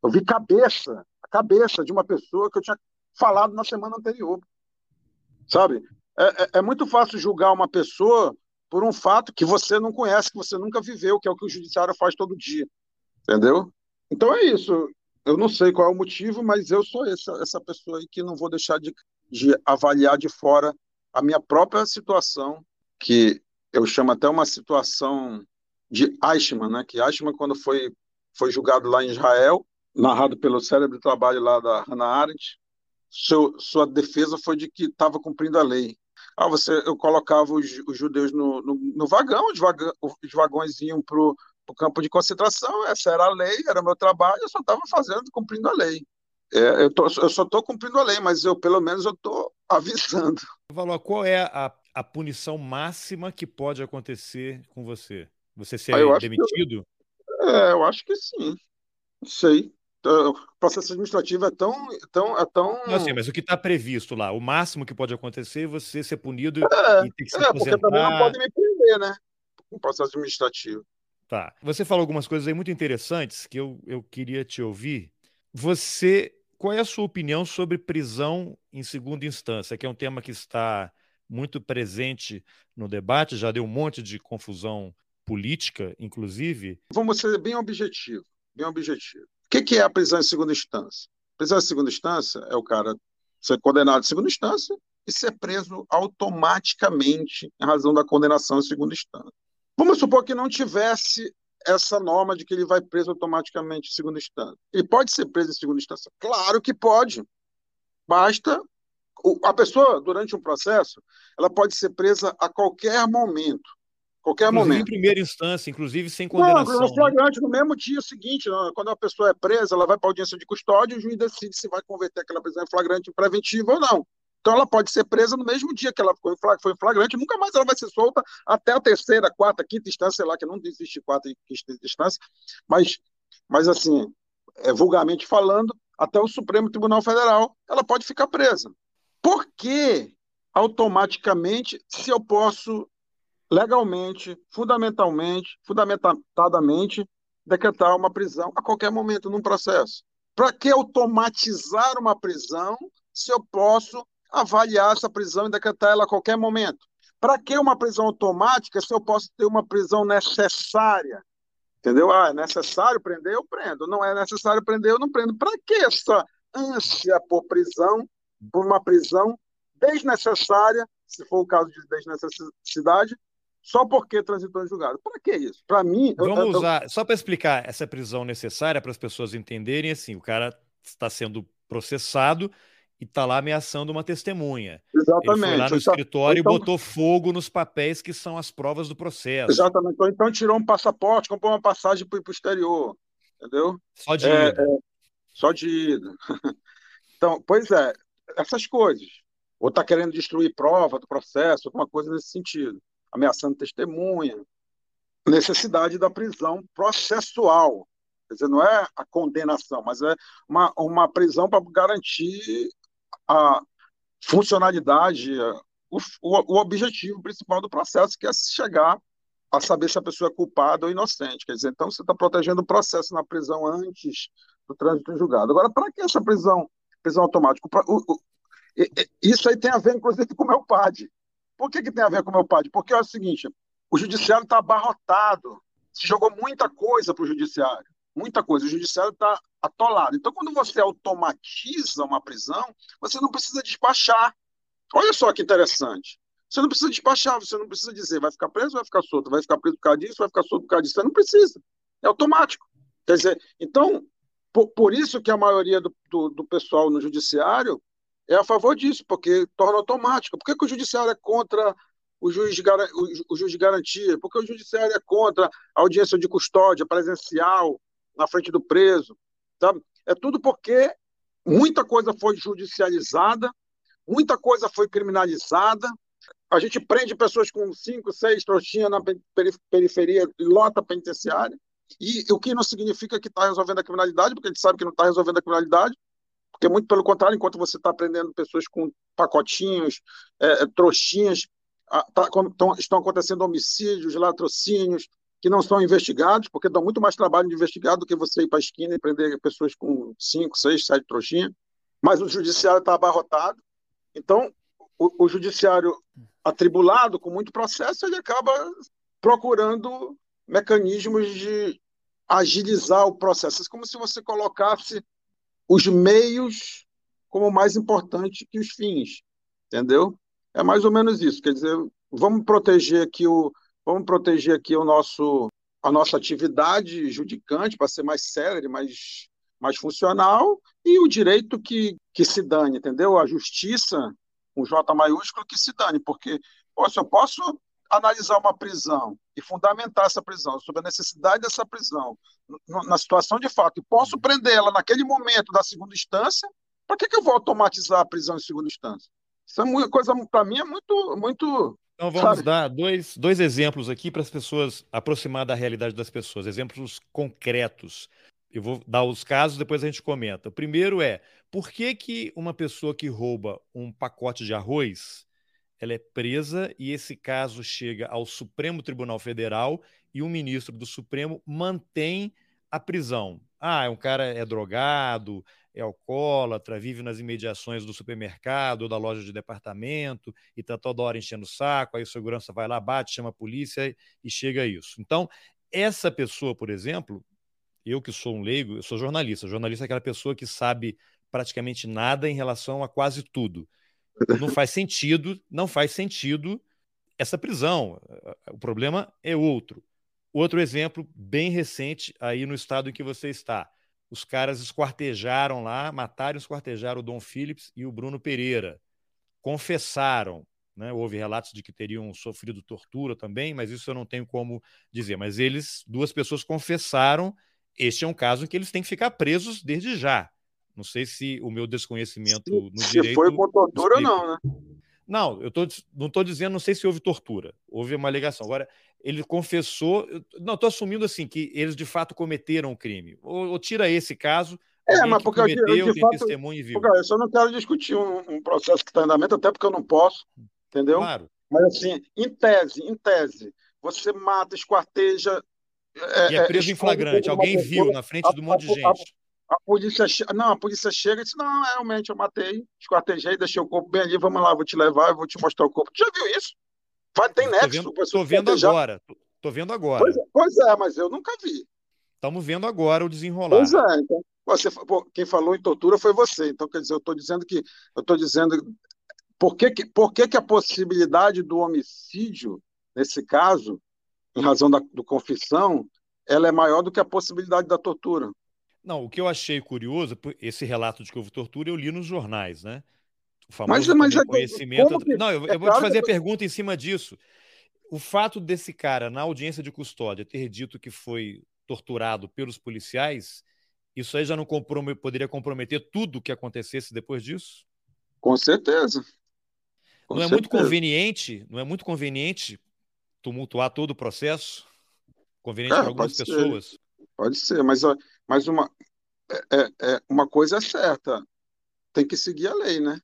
Eu vi cabeça, a cabeça de uma pessoa que eu tinha falado na semana anterior. Sabe? É, é, é muito fácil julgar uma pessoa por um fato que você não conhece, que você nunca viveu, que é o que o judiciário faz todo dia. Entendeu? Então é isso. Eu não sei qual é o motivo, mas eu sou essa, essa pessoa aí que não vou deixar de de avaliar de fora a minha própria situação, que eu chamo até uma situação de Eichmann, né? que Eichmann, quando foi, foi julgado lá em Israel, narrado pelo cérebro trabalho lá da Hannah Arendt, seu, sua defesa foi de que estava cumprindo a lei. Ah, você, eu colocava os, os judeus no, no, no, vagão, os, os vagões iam para o campo de concentração, essa era a lei, era meu trabalho, eu só estava fazendo, cumprindo a lei. É, eu, tô, eu, só estou cumprindo a lei, mas eu pelo menos eu estou avisando. Valor, qual é a, a punição máxima que pode acontecer com você? Você ser ah, demitido? Eu, é, eu acho que sim. Sei. Então, o processo administrativo é tão. tão, é tão... Não, assim, mas o que está previsto lá, o máximo que pode acontecer é você ser punido é, e ter que se é, aposentar. Porque também não pode me prender, né? O processo administrativo. Tá. Você falou algumas coisas aí muito interessantes que eu, eu queria te ouvir. Você qual é a sua opinião sobre prisão em segunda instância, que é um tema que está muito presente no debate, já deu um monte de confusão política, inclusive? Vamos ser bem objetivo, bem objetivo. O que é a prisão em segunda instância? prisão em segunda instância é o cara ser condenado em segunda instância e ser preso automaticamente em razão da condenação em segunda instância. Vamos supor que não tivesse essa norma de que ele vai preso automaticamente em segunda instância. Ele pode ser preso em segunda instância? Claro que pode. Basta. A pessoa, durante um processo, ela pode ser presa a qualquer momento. Qualquer inclusive momento. em primeira instância, inclusive sem condenação. Não, flagrante, né? no mesmo dia seguinte, né? quando a pessoa é presa, ela vai para a audiência de custódia e o juiz decide se vai converter aquela prisão em flagrante preventiva ou não. Então ela pode ser presa no mesmo dia que ela foi, foi flagrante, nunca mais ela vai ser solta até a terceira, quarta, quinta instância, sei lá, que não existe quarta e instância, mas, mas assim, é, vulgarmente falando, até o Supremo Tribunal Federal, ela pode ficar presa. Por que automaticamente, se eu posso legalmente, fundamentalmente, fundamentadamente, decretar uma prisão a qualquer momento num processo? Para que automatizar uma prisão se eu posso avaliar essa prisão e decretar ela a qualquer momento? Para que uma prisão automática se eu posso ter uma prisão necessária? Entendeu? Ah, é necessário prender, eu prendo. Não é necessário prender, eu não prendo. Para que essa ânsia por prisão, por uma prisão desnecessária, se for o caso de desnecessidade, só porque transitou em julgado. Para que isso? Para mim. Vamos eu, eu, usar, só para explicar essa prisão necessária para as pessoas entenderem, assim, o cara está sendo processado e está lá ameaçando uma testemunha. Exatamente. Ele foi lá no então, escritório então, e botou fogo nos papéis que são as provas do processo. Exatamente. Ou então tirou um passaporte, comprou uma passagem para o exterior. Entendeu? Só de é, ida. É, só de ida. <laughs> então, pois é, essas coisas. Ou está querendo destruir prova do processo, alguma coisa nesse sentido ameaçando testemunha, necessidade da prisão processual. Quer dizer, não é a condenação, mas é uma, uma prisão para garantir a funcionalidade, o, o, objetivo principal do processo, que é chegar a saber se a pessoa é culpada ou inocente. Quer dizer, então você está protegendo o processo na prisão antes do trânsito em julgado. Agora, para que essa prisão, prisão automática? O, o, isso aí tem a ver, inclusive, com o meu padre. Por que, que tem a ver com o meu pai? Porque é o seguinte: o judiciário está abarrotado. Se jogou muita coisa para o judiciário. Muita coisa. O judiciário está atolado. Então, quando você automatiza uma prisão, você não precisa despachar. Olha só que interessante. Você não precisa despachar, você não precisa dizer vai ficar preso, vai ficar solto, vai ficar preso por causa disso, vai ficar solto por causa disso. Você não precisa. É automático. Quer dizer, então, por, por isso que a maioria do, do, do pessoal no judiciário é a favor disso, porque torna automático. Por que, que o judiciário é contra o juiz, o, o juiz de garantia? Por que o judiciário é contra a audiência de custódia presencial na frente do preso? Sabe? É tudo porque muita coisa foi judicializada, muita coisa foi criminalizada. A gente prende pessoas com cinco, seis trouxinhas na periferia, lota penitenciária. E o que não significa que está resolvendo a criminalidade, porque a gente sabe que não está resolvendo a criminalidade, porque, muito pelo contrário, enquanto você está aprendendo pessoas com pacotinhos, é, trouxinhas, tá, tão, estão acontecendo homicídios, latrocínios, que não são investigados, porque dão muito mais trabalho de investigado do que você ir para a esquina e prender pessoas com cinco, seis, sete trouxinhas. Mas o judiciário está abarrotado. Então, o, o judiciário atribulado, com muito processo, ele acaba procurando mecanismos de agilizar o processo. É como se você colocasse os meios como mais importante que os fins, entendeu? É mais ou menos isso. Quer dizer, vamos proteger aqui o, vamos proteger aqui o nosso, a nossa atividade judicante para ser mais célere, mais, mais funcional e o direito que, que se dane, entendeu? A justiça, um J maiúsculo, que se dane, porque pô, se eu posso analisar uma prisão e fundamentar essa prisão sobre a necessidade dessa prisão na situação de fato e posso prendê-la naquele momento da segunda instância, para que, que eu vou automatizar a prisão em segunda instância? Isso é uma coisa, para mim, é muito, muito. Então vamos sabe? dar dois, dois exemplos aqui para as pessoas aproximar da realidade das pessoas, exemplos concretos. Eu vou dar os casos, depois a gente comenta. O primeiro é por que, que uma pessoa que rouba um pacote de arroz ela é presa e esse caso chega ao Supremo Tribunal Federal e o ministro do Supremo mantém a prisão. Ah, um cara é drogado, é alcoólatra, vive nas imediações do supermercado ou da loja de departamento e está toda hora enchendo o saco, aí o segurança vai lá, bate, chama a polícia e chega a isso. Então, essa pessoa, por exemplo, eu que sou um leigo, eu sou jornalista. Jornalista é aquela pessoa que sabe praticamente nada em relação a quase tudo. Não faz sentido, não faz sentido essa prisão. O problema é outro. Outro exemplo bem recente aí no estado em que você está. Os caras esquartejaram lá, mataram e esquartejaram o Dom Phillips e o Bruno Pereira. Confessaram, né? houve relatos de que teriam sofrido tortura também, mas isso eu não tenho como dizer. Mas eles, duas pessoas confessaram. Este é um caso em que eles têm que ficar presos desde já. Não sei se o meu desconhecimento no se direito. Se foi com tortura, não, né? Não, eu tô, não estou dizendo, não sei se houve tortura, houve uma alegação. Agora, ele confessou. Não, estou assumindo assim que eles de fato cometeram o crime. Ou, ou tira esse caso. É, mas porque cometeu, eu, de tem fato, testemunho e eu só não quero discutir um, um processo que está em andamento, até porque eu não posso, entendeu? Claro. Mas assim, em tese, em tese, você mata, esquarteja. É, e é preso em flagrante. Alguém viu na frente de um monte de gente. A, polícia, não, a polícia chega e diz: Não, realmente, eu matei, esquartejei, deixei o corpo bem ali, vamos lá, vou te levar, eu vou te mostrar o corpo. Tu já viu isso? Vai, tem nexo. Estou vendo, vendo agora. Estou vendo agora. Pois é, pois é, mas eu nunca vi. Estamos vendo agora o desenrolar. Pois é, então. Você, quem falou em tortura foi você. Então, quer dizer, eu estou dizendo que. Eu estou dizendo. Por, que, que, por que, que a possibilidade do homicídio, nesse caso, em razão da do confissão, ela é maior do que a possibilidade da tortura? Não, o que eu achei curioso, esse relato de que houve tortura, eu li nos jornais, né? O famoso mas, mas conhecimento. Que, não, eu, é eu vou claro te fazer que... a pergunta em cima disso. O fato desse cara, na audiência de custódia, ter dito que foi torturado pelos policiais, isso aí já não comprom poderia comprometer tudo o que acontecesse depois disso? Com certeza. Com não certeza. é muito conveniente, não é muito conveniente tumultuar todo o processo? Conveniente é, para algumas pessoas? Ser. Pode ser, mas, mas uma, é, é, é, uma coisa é certa, tem que seguir a lei, né?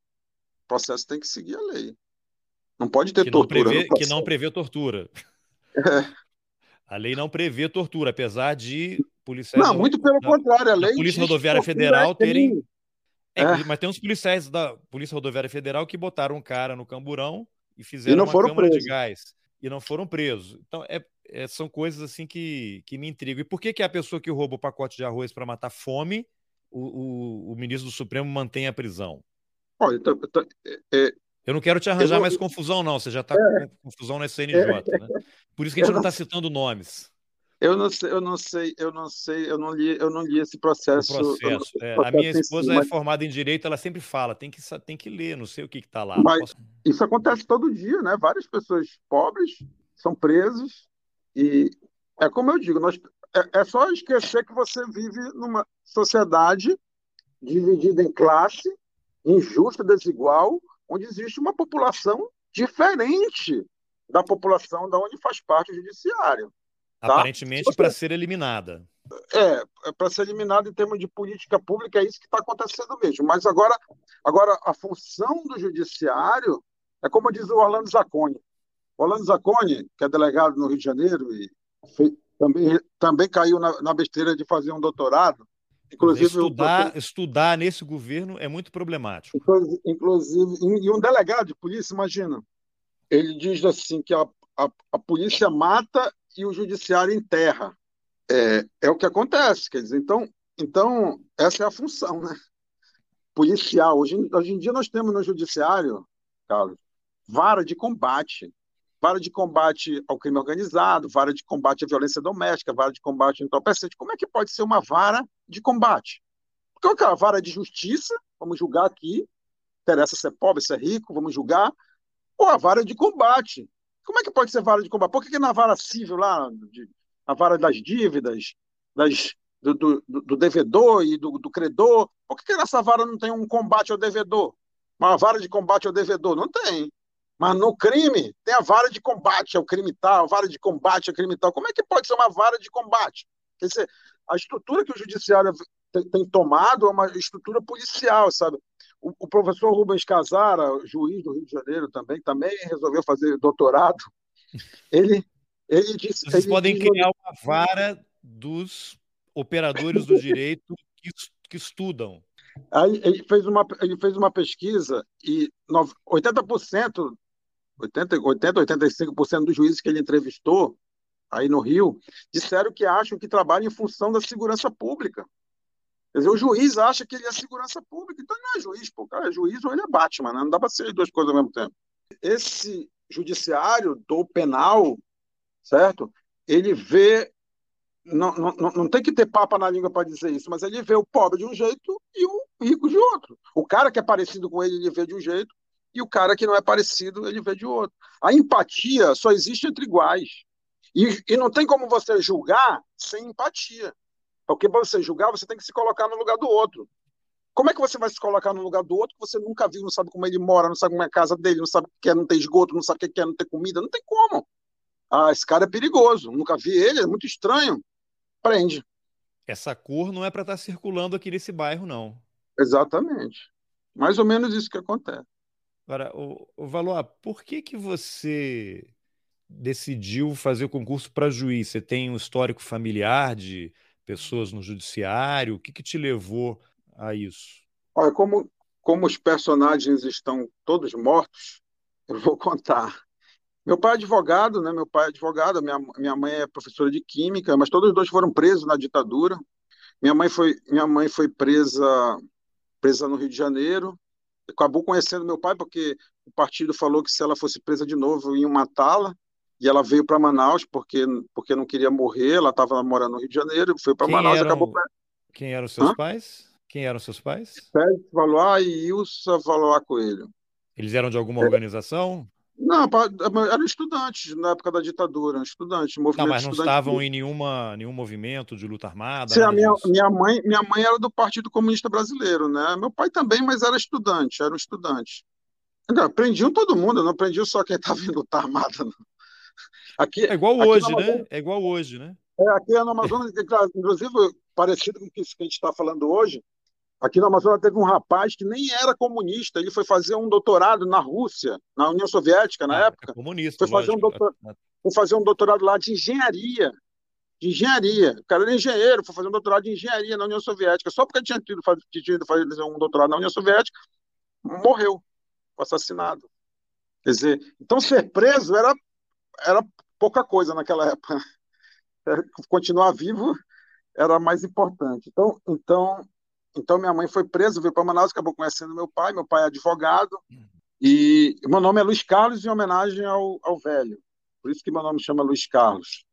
O processo tem que seguir a lei. Não pode ter que tortura. Não prevê, que não prevê tortura. É. A lei não prevê tortura, apesar de policiais. Não, muito pelo da, contrário, a lei. Polícia Rodoviária Federal terem. É, é. Mas tem uns policiais da Polícia Rodoviária Federal que botaram um cara no camburão e fizeram e não uma foram câmara presos. de gás e não foram presos. Então, é, é, são coisas assim que, que me intrigam. E por que, que a pessoa que rouba o pacote de arroz para matar fome, o, o, o, ministro do Supremo mantém a prisão? Olha, tô, tô, é, eu não quero te arranjar mais confusão, não. Você já está é. com confusão na CNJ, é. né? Por isso que a gente não está citando nomes. Eu não sei, eu não sei, eu não sei, eu não li, eu não li esse processo. Processo. É, a minha esposa si, é mas... formada em direito, ela sempre fala, tem que, tem que ler, não sei o que está lá. Mas posso... Isso acontece todo dia, né? Várias pessoas pobres são presas e é como eu digo, nós, é, é só esquecer que você vive numa sociedade dividida em classe, injusta, desigual, onde existe uma população diferente da população da onde faz parte o judiciário. Tá? Aparentemente para ser eliminada. É, é para ser eliminada em termos de política pública, é isso que está acontecendo mesmo. Mas agora, agora, a função do judiciário é como diz o Orlando Zacconi. O Orlando Zacconi, que é delegado no Rio de Janeiro e fez, também, também caiu na, na besteira de fazer um doutorado, Inclusive, estudar, estudar nesse governo é muito problemático. Inclusive, e um delegado de polícia, imagina, ele diz assim que a, a, a polícia mata e o judiciário enterra. É, é o que acontece, quer dizer, então, então essa é a função, né? Policial. Hoje, hoje em dia nós temos no judiciário, Carlos, vara de combate vara de combate ao crime organizado, vara de combate à violência doméstica, vara de combate ao entorpecente. Como é que pode ser uma vara de combate? Porque é uma vara de justiça, vamos julgar aqui, interessa se é pobre, se é rico, vamos julgar, ou a vara de combate. Como é que pode ser vara de combate? Por que, que na vara civil lá, de, a vara das dívidas, das, do, do, do, devedor e do, do credor, por que, que nessa vara não tem um combate ao devedor? Uma vara de combate ao devedor? Não tem. Mas no crime, tem a vara de combate ao crime tal, a vara de combate ao crime tal. Como é que pode ser uma vara de combate? Quer dizer, a estrutura que o judiciário tem, tem tomado é uma estrutura policial, sabe? O, o, professor Rubens Casara, juiz do Rio de Janeiro também, também resolveu fazer doutorado. Ele, ele disse. Vocês ele podem criar uma vara dos operadores do direito que, que estudam. Aí ele fez uma, ele fez uma pesquisa e 80% 80, 80 85% dos juízes que ele entrevistou aí no Rio disseram que acham que trabalham em função da segurança pública. Quer dizer, o juiz acha que ele é segurança pública, então não é juiz, pô, cara é juiz ou ele é Batman, né? não dá para ser duas coisas ao mesmo tempo. Esse judiciário do penal, certo? Ele vê, não, não, não tem que ter papa na língua para dizer isso, mas ele vê o pobre de um jeito e o rico de outro. O cara que é parecido com ele, ele vê de um jeito, e o cara que não é parecido, ele vê de outro. A empatia só existe entre iguais. E, e não tem como você julgar sem empatia. Porque para você julgar, você tem que se colocar no lugar do outro. Como é que você vai se colocar no lugar do outro que você nunca viu, não sabe como ele mora, não sabe como é a casa dele, não sabe o que é não ter esgoto, não sabe o que é não ter comida? Não tem como. Ah, esse cara é perigoso, nunca vi ele, é muito estranho. Prende. Essa cor não é para estar tá circulando aqui nesse bairro, não. Exatamente. Mais ou menos isso que acontece. Agora, o, o por que que você decidiu fazer o concurso para juiz? Você tem um histórico familiar de pessoas no judiciário? O que, que te levou a isso? Olha, como, como os personagens estão todos mortos, <laughs> eu vou contar. Meu pai é advogado, né? Meu pai é advogado, minha, minha mãe é professora de química, mas todos os dois foram presos na ditadura. Minha mãe foi, minha mãe foi presa, presa no Rio de Janeiro. Acabou conhecendo meu pai porque o partido falou que se ela fosse presa de novo iam matá-la. E ela veio para Manaus porque porque não queria morrer. Ela estava morando no Rio de Janeiro, foi para Manaus, eram, acabou. Quem eram seus Hã? pais? Quem eram seus pais? Pérez Valois e Ilsa Valois Coelho. Eles eram de alguma é. organização? Não, eram estudantes na época da ditadura, estudantes, movimento Não, mas não estavam em nenhuma, nenhum movimento de luta armada? Sim, minha, minha, mãe, minha mãe era do Partido Comunista Brasileiro, né? Meu pai também, mas era estudante, era um estudante. Aprendiam todo mundo, não aprendiam só quem <laughs> estava em luta armada. Não. Aqui, é igual hoje, né? É igual hoje, né? É, aqui no Amazonas, inclusive, parecido com o que a gente está falando hoje, Aqui no Amazonas teve um rapaz que nem era comunista, ele foi fazer um doutorado na Rússia, na União Soviética, na ah, época. É comunista, foi fazer, um doutor... foi fazer um doutorado lá de engenharia. De engenharia. O cara era engenheiro, foi fazer um doutorado de engenharia na União Soviética. Só porque tinha tido, tinha tido fazer um doutorado na União Soviética, morreu, assassinado. Quer dizer, então ser preso era, era pouca coisa naquela época. <laughs> Continuar vivo era mais importante. Então, então então, minha mãe foi presa, veio para Manaus, acabou conhecendo meu pai. Meu pai é advogado. E meu nome é Luiz Carlos, em homenagem ao, ao velho. Por isso que meu nome chama Luiz Carlos.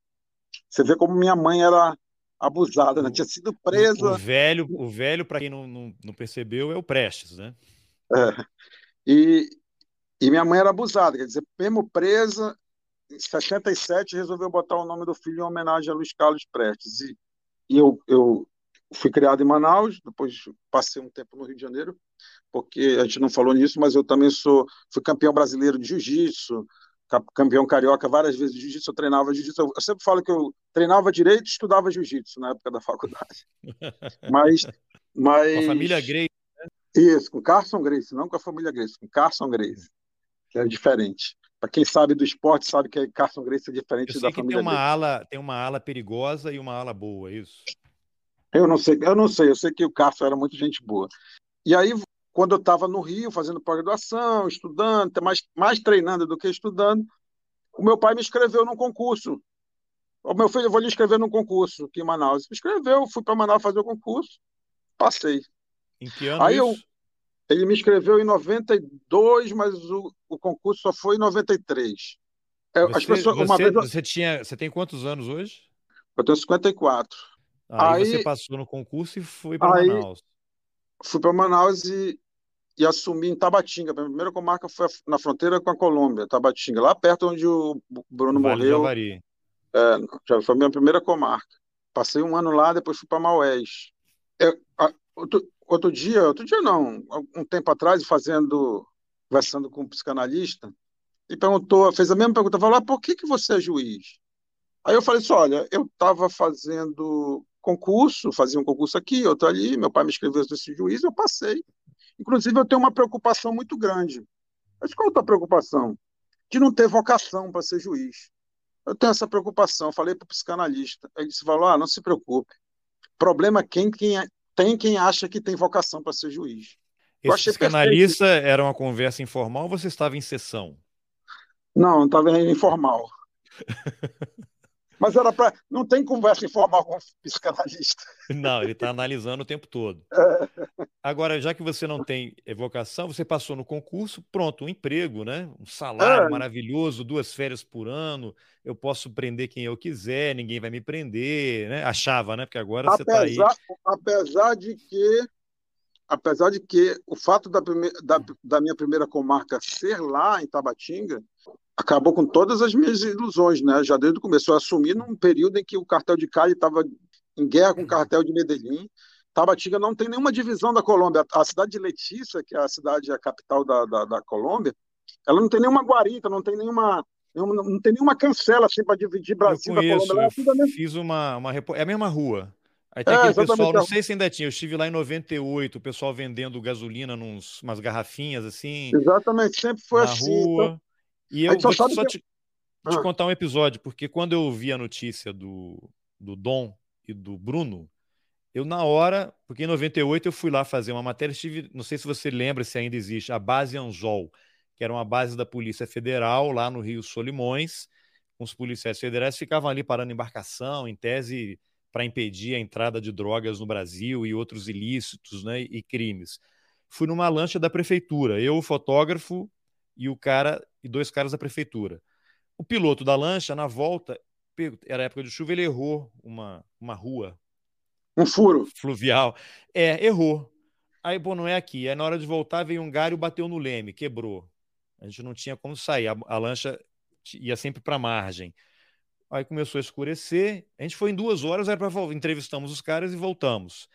Você vê como minha mãe era abusada, né? Tinha sido presa. O velho, o velho para quem não, não, não, percebeu, é o Prestes, né? É. E, e minha mãe era abusada, quer dizer, mesmo presa, em 77 resolveu botar o nome do filho em homenagem a Luiz Carlos Prestes. E, e eu, eu fui criado em Manaus, depois passei um tempo no Rio de Janeiro, porque a gente não falou nisso, mas eu também sou fui campeão brasileiro de jiu-jitsu, campeão carioca várias vezes de jiu-jitsu, eu treinava jiu-jitsu. Eu sempre falo que eu treinava direito e estudava jiu-jitsu na época da faculdade. <laughs> Mas mas com a família Grace, né? Isso, com Carson Grace, não com a família Grace, com Carson Grace, que é diferente. Para quem sabe do esporte, sabe que Carson Grace é diferente da família tem uma Grace. ala, tem uma ala perigosa e uma ala boa, é isso? Eu não sei, eu não sei, eu sei que o Cássio era muito gente boa. E aí, quando eu estava no Rio, fazendo pós-graduação, estudando, mais, mais treinando do que estudando, o meu pai me inscreveu num concurso. O meu filho, eu vou lhe inscrever num concurso aqui em Manaus. Me inscreveu, fui para Manaus fazer o concurso, passei. Em que ano aí isso? Eu, ele me inscreveu em 92, mas o, o concurso só foi em 93. É, você, As pessoas, você, vez eu... você, tinha, você tem quantos anos hoje? Eu tenho 54. Aí, aí você passou no concurso e foi para Manaus. Fui para Manaus e, e assumi em Tabatinga. A primeira comarca foi na fronteira com a Colômbia, Tabatinga, lá perto onde o Bruno vale morreu. Javari. É, já foi a minha primeira comarca. Passei um ano lá, depois fui para Maués. Eu, a, outro, outro, dia, outro dia não, um tempo atrás, fazendo, conversando com um psicanalista, e perguntou, fez a mesma pergunta, falou, ah, por que, que você é juiz? Aí eu falei assim, olha, eu estava fazendo concurso, fazia um concurso aqui, outro ali, meu pai me escreveu esse juiz, eu passei. Inclusive, eu tenho uma preocupação muito grande. Mas qual é a tua preocupação? De não ter vocação para ser juiz. Eu tenho essa preocupação, falei para o psicanalista. Ele disse, falou, ah, não se preocupe. Problema é quem, quem é, tem quem acha que tem vocação para ser juiz. Esse psicanalista perfeito. era uma conversa informal ou você estava em sessão? Não, estava informal. <laughs> Mas era para. Não tem conversa informal com o psicanalista. Não, ele está analisando o tempo todo. É. Agora, já que você não tem evocação, você passou no concurso, pronto, um emprego, né? Um salário é. maravilhoso, duas férias por ano, eu posso prender quem eu quiser, ninguém vai me prender, né? Achava, né? Porque agora apesar, você está aí. Apesar de que. Apesar de que o fato da, da, da minha primeira comarca ser lá em Tabatinga, acabou com todas as minhas ilusões, né? Já desde o começo. Eu assumi num período em que o cartel de Cali estava em guerra com o cartel de Medellín. Tabatinga não tem nenhuma divisão da Colômbia. A cidade de Letícia, que é a cidade, a capital da, da, da Colômbia, ela não tem nenhuma guarita, não tem nenhuma não, não tem nenhuma cancela assim para dividir Brasil eu conheço, da Colômbia. Eu fiz uma, uma. É a mesma rua. Aí tem é, aquele pessoal, não sei se ainda tinha, eu estive lá em 98, o pessoal vendendo gasolina nos umas garrafinhas assim. Exatamente, sempre foi na assim. Rua. Então... E eu vou só, que... te, ah. te, contar um episódio, porque quando eu vi a notícia do, do Dom e do Bruno, eu na hora, porque em 98 eu fui lá fazer uma matéria, estive, não sei se você lembra se ainda existe, a base Anzol que era uma base da Polícia Federal lá no Rio Solimões. Os policiais federais ficavam ali parando embarcação, em tese para impedir a entrada de drogas no Brasil e outros ilícitos né, e crimes. Fui numa lancha da prefeitura, eu, o fotógrafo e o cara e dois caras da prefeitura. O piloto da lancha, na volta, era época de chuva, ele errou uma, uma rua. Um furo. Fluvial. É, errou. Aí, pô, não é aqui. Aí, na hora de voltar, veio um galho, bateu no leme, quebrou. A gente não tinha como sair, a, a lancha ia sempre para a margem. Aí começou a escurecer, a gente foi em duas horas, era para entrevistamos os caras e voltamos.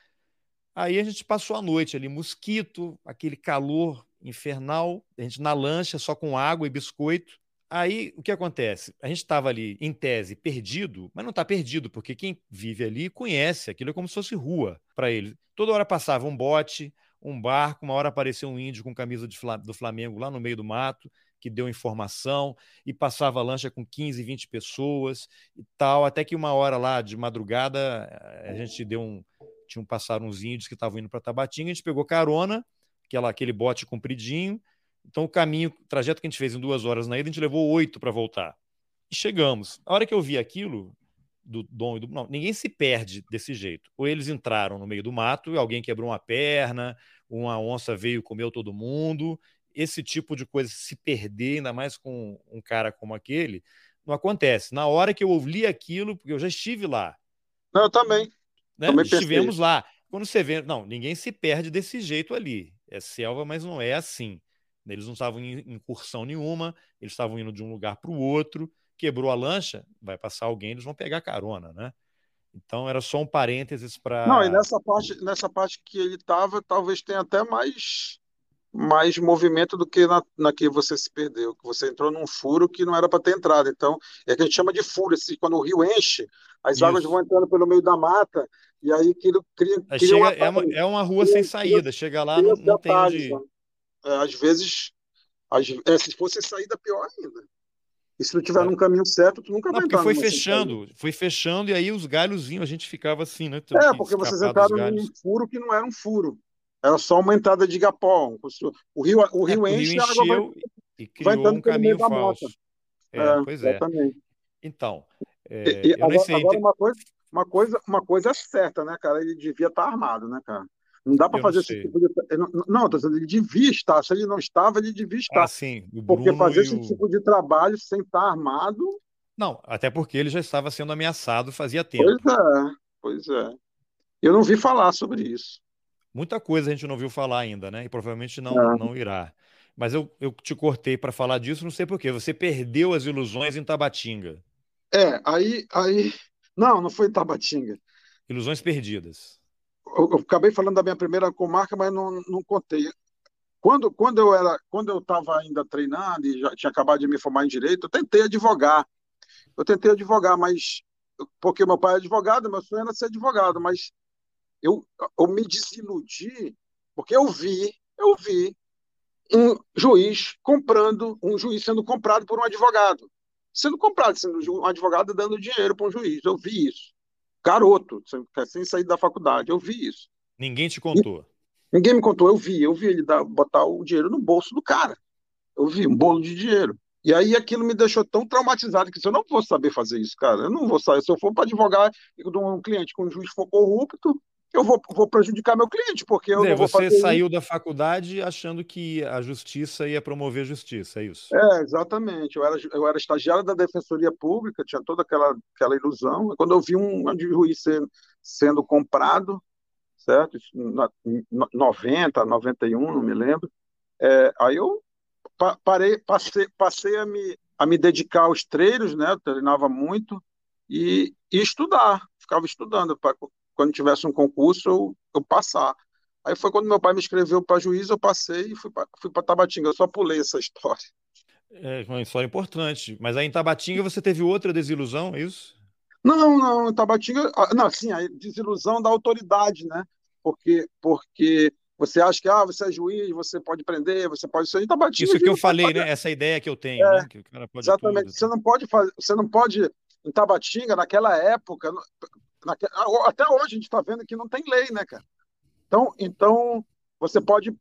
Aí a gente passou a noite ali, mosquito, aquele calor infernal, a gente na lancha só com água e biscoito. Aí o que acontece? A gente estava ali, em tese, perdido, mas não está perdido, porque quem vive ali conhece, aquilo é como se fosse rua para ele. Toda hora passava um bote, um barco, uma hora apareceu um índio com camisa do Flamengo lá no meio do mato, que deu informação, e passava lancha com 15, 20 pessoas e tal, até que uma hora lá de madrugada eh, a gente deu um. Tinham passado uns índios que estavam indo para Tabatinga, a gente pegou carona, aquela, aquele bote compridinho. Então, o caminho, o trajeto que a gente fez em duas horas na ida, a gente levou oito para voltar. E chegamos. A hora que eu vi aquilo, do Dom e do. Não, ninguém se perde desse jeito. Ou eles entraram no meio do mato alguém quebrou uma perna, uma onça veio comeu todo mundo. Esse tipo de coisa se perder, ainda mais com um cara como aquele, não acontece. Na hora que eu ouvi aquilo, porque eu já estive lá. Não, eu também. Né? também Estivemos lá. Quando você vê, não, ninguém se perde desse jeito ali. É selva, mas não é assim. Eles não estavam em incursão nenhuma, eles estavam indo de um lugar para o outro. Quebrou a lancha, vai passar alguém, eles vão pegar carona, né? Então era só um parênteses para. Não, e nessa parte, nessa parte que ele estava, talvez tenha até mais mais movimento do que na, na que você se perdeu, que você entrou num furo que não era para ter entrado. Então, é que a gente chama de furo, esse, quando o rio enche, as Isso. águas vão entrando pelo meio da mata, e aí aquilo cria. cria chega, uma, é, uma, é uma rua cria, sem saída, chega lá, não, não tem onde. É, às vezes, às, é, se fosse saída, pior ainda. E se não tiver é. no caminho certo, tu nunca não, vai. Porque foi fechando, foi fechando e aí os galhos vinham, a gente ficava assim, né? É, porque vocês entraram num furo que não era um furo. Era só uma entrada de igapó. O rio, o rio é, enche o rio encheu vai, e criou um caminho falso. É, é, pois é. Exatamente. Então, é, e, agora, agora uma, coisa, uma, coisa, uma coisa é certa, né, cara? Ele devia estar armado, né, cara? Não dá para fazer esse tipo de. Não, não tô dizendo, ele devia estar. Se ele não estava, ele devia estar. Ah, sim. porque fazer esse o... tipo de trabalho sem estar armado. Não, até porque ele já estava sendo ameaçado fazia tempo. Pois é, pois é. Eu não vi falar sobre isso. Muita coisa a gente não viu falar ainda, né? E provavelmente não, é. não irá. Mas eu, eu te cortei para falar disso, não sei porquê. Você perdeu as ilusões em Tabatinga. É, aí. aí... Não, não foi em Tabatinga. Ilusões perdidas eu, acabei falando da minha primeira comarca, mas não, não contei. Quando, quando eu era, quando eu estava ainda treinando e já tinha acabado de me formar em direito, eu tentei advogar. Eu tentei advogar, mas porque meu pai é advogado, meu sonho era ser advogado, mas eu, eu me desiludi porque eu vi, eu vi um juiz comprando, um juiz sendo comprado por um advogado, sendo comprado, sendo um advogado dando dinheiro para um juiz. Eu vi isso garoto, sem sair da faculdade. Eu vi isso. Ninguém te contou? E, ninguém me contou, eu vi. Eu vi ele dar, botar o dinheiro no bolso do cara. Eu vi um bolo de dinheiro. E aí aquilo me deixou tão traumatizado que eu não vou saber fazer isso, cara. Eu não vou saber. Se eu for para advogar de um cliente com um juiz for corrupto, eu vou, vou prejudicar meu cliente, porque eu Zé, Você saiu isso. da faculdade achando que a justiça ia promover justiça, é isso? É, exatamente. Eu era, eu era estagiário da Defensoria Pública, tinha toda aquela, aquela ilusão. Quando eu vi um juiz sendo, sendo comprado, certo? Na, 90, 91, não me lembro. É, aí eu parei, passei, passei a me, a me dedicar aos treinos, né? Eu treinava muito e, e estudar, ficava estudando para quando tivesse um concurso, eu, eu passar. Aí foi quando meu pai me escreveu para juiz, eu passei e fui para Tabatinga. Eu só pulei essa <laughs> história. É uma história importante. Mas aí em Tabatinga você teve outra desilusão, é isso? Não, não, em Tabatinga. Ah, não, sim, a desilusão da autoridade, né? Porque, porque você acha que ah, você é juiz, você pode prender, você pode ser. Em Tabatinga. Isso que eu falei, né? Essa ideia que eu tenho, é, né? Que exatamente. Tudo. Você não pode fazer, você não pode. Em Tabatinga, naquela época, até hoje a gente está vendo que não tem lei, né, cara? Então, então você pode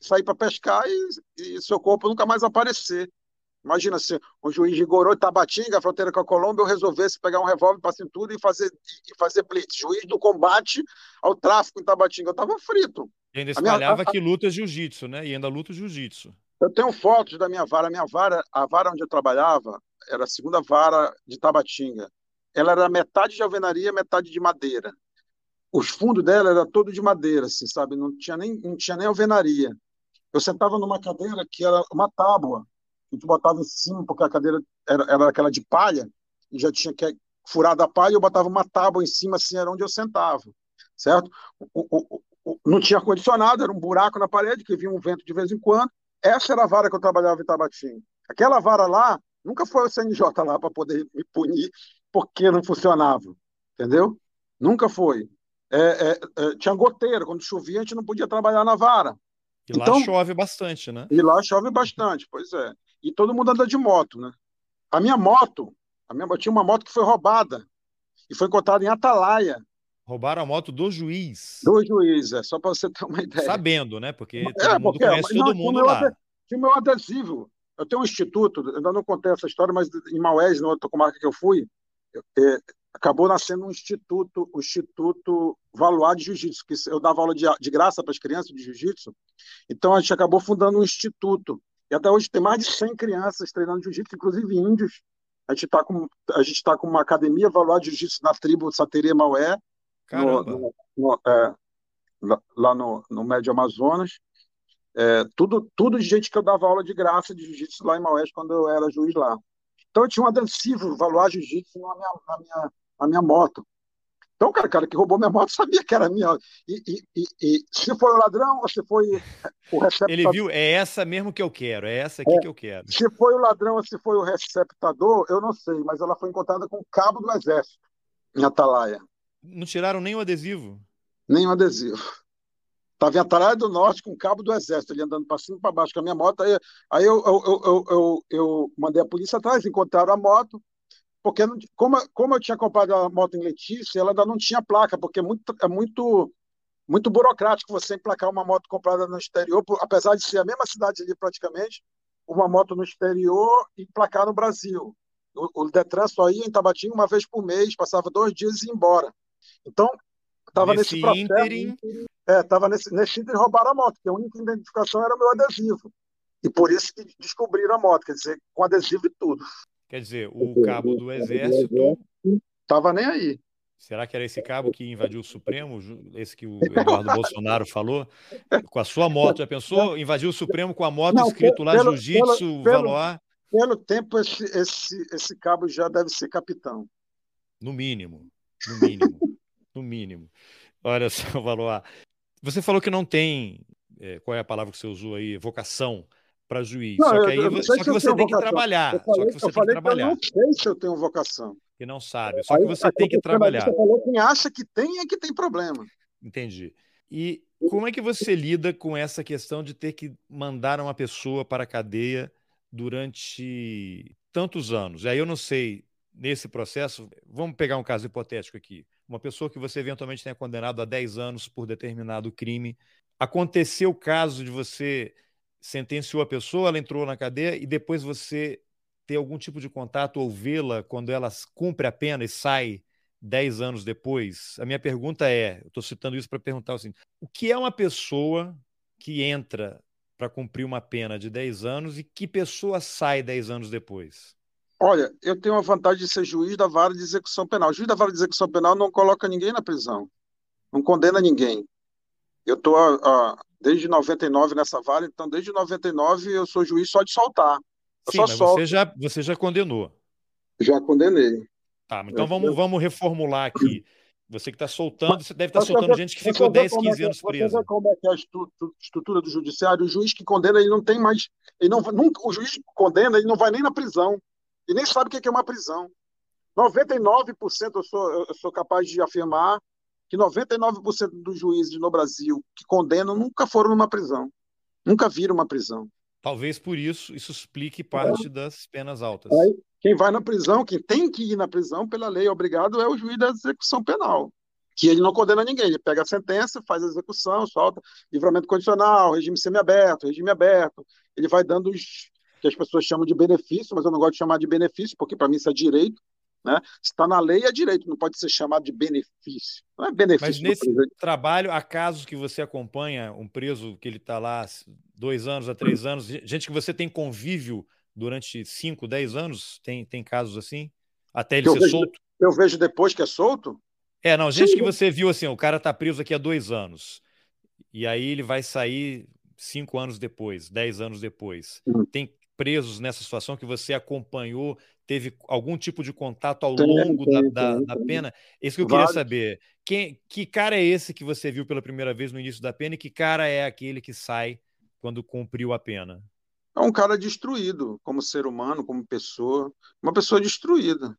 sair para pescar e, e, seu corpo nunca mais aparecer. Imagina se um juiz de Gorô, Tabatinga, fronteira com a Colômbia, eu resolvesse pegar um revólver para cintura e fazer, e fazer blitz. Juiz do combate ao tráfico em Tabatinga. Eu estava frito. E ainda espalhava minha... que luta jiu-jitsu, né? E ainda luta jiu-jitsu. Eu tenho fotos da minha vara. A minha vara, a vara onde eu trabalhava, era a segunda vara de Tabatinga. Ela era metade de alvenaria, metade de madeira os fundos dela era todo de madeira, assim, sabe? Não tinha nem não tinha nem alvenaria. Eu sentava numa cadeira que era uma tábua, que tu botava em cima porque a cadeira era, era aquela de palha e já tinha que furado a palha, eu botava uma tábua em cima, assim, era onde eu sentava, certo? O, o, o, não tinha ar condicionado, era um buraco na parede que vinha um vento de vez em quando. Essa era a vara que eu trabalhava em Tabatinga. Aquela vara lá, nunca foi o CNJ lá para poder me punir porque não funcionava, entendeu? Nunca foi é, é, é, tinha goteira, quando chovia a gente não podia trabalhar na vara. E então, lá chove bastante, né? E lá chove bastante, pois é. E todo mundo anda de moto, né? A minha moto, a minha, eu tinha uma moto que foi roubada e foi encontrada em Atalaia. Roubaram a moto do juiz. Do juiz, é, só para você ter uma <laughs> ideia. Sabendo, né? Porque é, todo mundo porque, conhece não, todo mundo lá. Tinha o meu adesivo. Eu tenho um instituto, ainda não contei essa história, mas em Maués, na outra comarca que eu fui, acabou nascendo um instituto, o Instituto Valoar de Jiu-Jitsu, que eu dava aula de, de graça para as crianças de jiu-jitsu. Então a gente acabou fundando um instituto. E até hoje tem mais de 100 crianças treinando jiu-jitsu, inclusive índios. A gente está com, a gente tá com uma academia Valoar de Jiu-Jitsu na tribo Saterê Maué, no, no, no, é, lá no, no Médio Amazonas. É, tudo, tudo de gente que eu dava aula de graça de jiu-jitsu lá em Maués quando eu era juiz lá. Então eu tinha um adesivo Valoar Jiu-Jitsu na minha, na minha a minha moto. Então, cara, cara que roubou minha moto <laughs> sabia que era minha. E, e, e, e se foi o ladrão ou se foi o receptador. Ele viu, é essa mesmo que eu quero, é essa aqui é, que eu quero. Se foi o ladrão ou se foi o receptador, eu não sei, mas ela foi encontrada com o cabo do exército em Atalaia. Não tiraram nem o adesivo? Nem o adesivo. Estava em Atalaia do Norte com o cabo do exército, ele andando para cima e para baixo com a minha moto. Aí, aí eu, eu, eu, eu, eu mandei a polícia atrás, encontraram a moto, porque como, como eu tinha comprado a moto em Letícia, ela ainda não tinha placa, porque é muito, é muito, muito burocrático você emplacar uma moto comprada no exterior, apesar de ser a mesma cidade ali praticamente, uma moto no exterior e emplacar no Brasil. O, o Detran só ia em Tabatinga uma vez por mês, passava dois dias e ia embora. Então, estava nesse, nesse processo. Ínterim... É, estava nesse, nesse ínterim roubaram a moto, porque a única identificação era o meu adesivo. E por isso que descobriram a moto, quer dizer, com adesivo e tudo. Quer dizer, o cabo do exército. Tava nem aí. Será que era esse cabo que invadiu o Supremo? Esse que o <laughs> Eduardo Bolsonaro falou? Com a sua moto, já pensou? Invadiu o Supremo com a moto Não, escrito lá Jiu-Jitsu, Valoar? Pelo tempo, esse, esse, esse cabo já deve ser capitão. No mínimo. No mínimo. no mínimo. Olha só, <laughs> Valoar. Você falou que não tem. É, qual é a palavra que você usou aí? Vocação para juiz. Não, só que, aí, eu, só que você tem vocação. que trabalhar. Falei, só que você tem que trabalhar. eu não sei se eu tenho vocação. Que não sabe. Só aí, que você tem que trabalhar. Você falou quem acha que tem é que tem problema. Entendi. E como é que você lida com essa questão de ter que mandar uma pessoa para a cadeia durante tantos anos? E aí eu não sei, nesse processo, vamos pegar um caso hipotético aqui. Uma pessoa que você eventualmente tenha condenado a 10 anos por determinado crime. Aconteceu o caso de você sentenciou a pessoa, ela entrou na cadeia e depois você ter algum tipo de contato ou vê-la quando ela cumpre a pena e sai dez anos depois? A minha pergunta é: eu estou citando isso para perguntar assim, o que é uma pessoa que entra para cumprir uma pena de 10 anos e que pessoa sai 10 anos depois? Olha, eu tenho a vantagem de ser juiz da vara de execução penal. O juiz da vara de execução penal não coloca ninguém na prisão, não condena ninguém. Eu estou desde 99 nessa vara, então desde 99 eu sou juiz só de soltar. Eu Sim, mas você já, você já condenou. Já condenei. Tá, então vamos, vamos reformular aqui. Você que está soltando, você deve estar tá soltando gente que ficou 10, 15 é, anos presa. Você vê como é que é a estrutura do judiciário, o juiz que condena, ele não tem mais. Ele não, nunca, o juiz que condena, ele não vai nem na prisão. E nem sabe o que é uma prisão. 99% eu sou, eu sou capaz de afirmar que 99% dos juízes no Brasil que condenam nunca foram numa prisão. Nunca viram uma prisão. Talvez por isso isso explique parte é. das penas altas. Aí, quem vai na prisão, quem tem que ir na prisão pela lei obrigado é o juiz da execução penal, que ele não condena ninguém, ele pega a sentença, faz a execução, solta livramento condicional, regime semiaberto, regime aberto, ele vai dando os que as pessoas chamam de benefício, mas eu não gosto de chamar de benefício, porque para mim isso é direito, né? Está na lei é direito, não pode ser chamado de benefício. Não é benefício. Mas nesse trabalho, há casos que você acompanha um preso que ele está lá dois anos a três anos, gente que você tem convívio durante 5, 10 anos? Tem, tem casos assim? Até ele ser vejo, solto? Eu vejo depois que é solto? É, não, gente Sim. que você viu assim, o cara tá preso aqui há dois anos. E aí ele vai sair cinco anos depois, dez anos depois. Hum. Tem presos nessa situação que você acompanhou, teve algum tipo de contato ao tem, longo tem, da, tem, da, da, pena? Isso que eu queria saber. Quem, que cara é esse que você viu pela primeira vez no início da pena e que cara é aquele que sai quando cumpriu a pena? é um cara destruído como ser humano, como pessoa, uma pessoa destruída.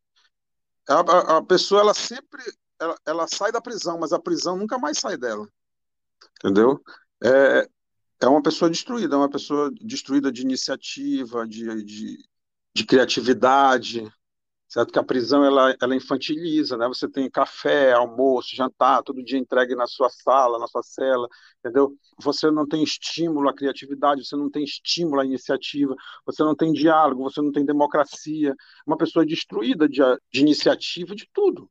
A, a, a pessoa ela sempre ela, ela, sai da prisão, mas a prisão nunca mais sai dela, entendeu? É, é uma pessoa destruída, é uma pessoa destruída de iniciativa, de, de, de criatividade, certo? Que a prisão ela, ela infantiliza, né? Você tem café, almoço, jantar, todo dia entregue na sua sala, na sua cela, entendeu? Você não tem estímulo à criatividade, você não tem estímulo à iniciativa, você não tem diálogo, você não tem democracia. Uma pessoa destruída de, de iniciativa, de tudo.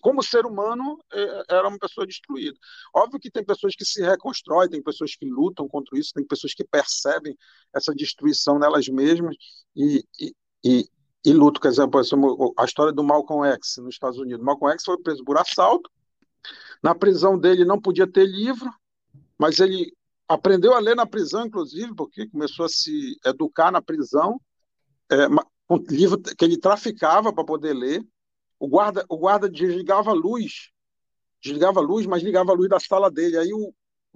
Como ser humano, é, era uma pessoa destruída. Óbvio que tem pessoas que se reconstroem, tem pessoas que lutam contra isso, tem pessoas que percebem essa destruição nelas mesmas e, e, e, e quer dizer, a história do Malcolm X nos Estados Unidos. Malcolm X foi preso por assalto. Na prisão dele não podia ter livro, mas ele aprendeu a ler na prisão, inclusive, porque começou a se educar na prisão, é, com livro que ele traficava para poder ler. O guarda, o guarda desligava a luz, desligava a luz, mas ligava a luz da sala dele. Aí o,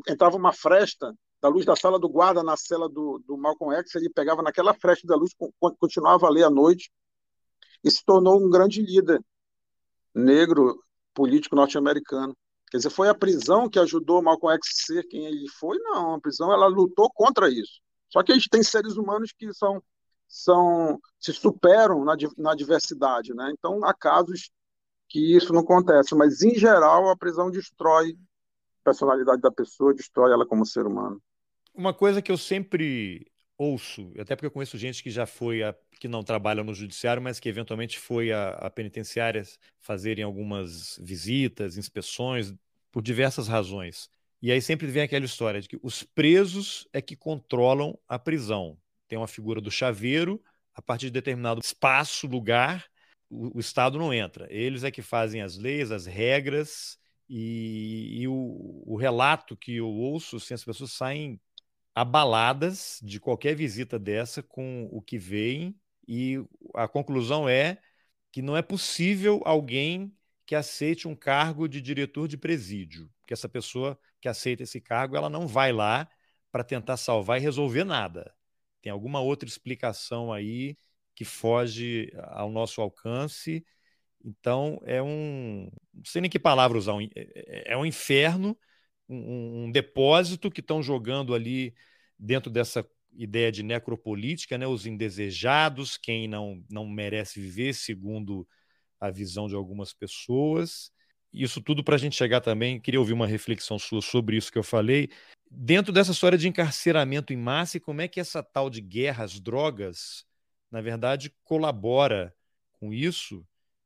entrava uma fresta da luz da sala do guarda na cela do, do Malcolm X, ele pegava naquela fresta da luz, continuava a ler à noite, e se tornou um grande líder negro político norte-americano. Quer dizer, foi a prisão que ajudou Malcolm X a ser quem ele foi? Não, a prisão ela lutou contra isso. Só que a gente tem seres humanos que são, são se superam na, na diversidade, né? Então há casos que isso não acontece, mas em geral a prisão destrói a personalidade da pessoa, destrói ela como ser humano. Uma coisa que eu sempre ouço, até porque eu conheço gente que já foi, a, que não trabalha no judiciário, mas que eventualmente foi a, a penitenciárias fazerem algumas visitas, inspeções, por diversas razões. E aí sempre vem aquela história de que os presos é que controlam a prisão. Tem uma figura do chaveiro, a partir de determinado espaço, lugar, o, o Estado não entra. Eles é que fazem as leis, as regras, e, e o, o, relato que eu ouço, assim, as pessoas saem abaladas de qualquer visita dessa com o que veem, e a conclusão é que não é possível alguém que aceite um cargo de diretor de presídio, que essa pessoa que aceita esse cargo, ela não vai lá para tentar salvar e resolver nada. Tem alguma outra explicação aí que foge ao nosso alcance. Então, é um. Não sei nem que palavra usar. É, é, é um inferno, um, um depósito que estão jogando ali dentro dessa ideia de necropolítica, né, os indesejados, quem não, não merece viver, segundo a visão de algumas pessoas. Isso tudo para a gente chegar também, queria ouvir uma reflexão sua sobre isso que eu falei. Dentro dessa história de encarceramento em massa, e como é que essa tal de guerra às drogas, na verdade, colabora com isso,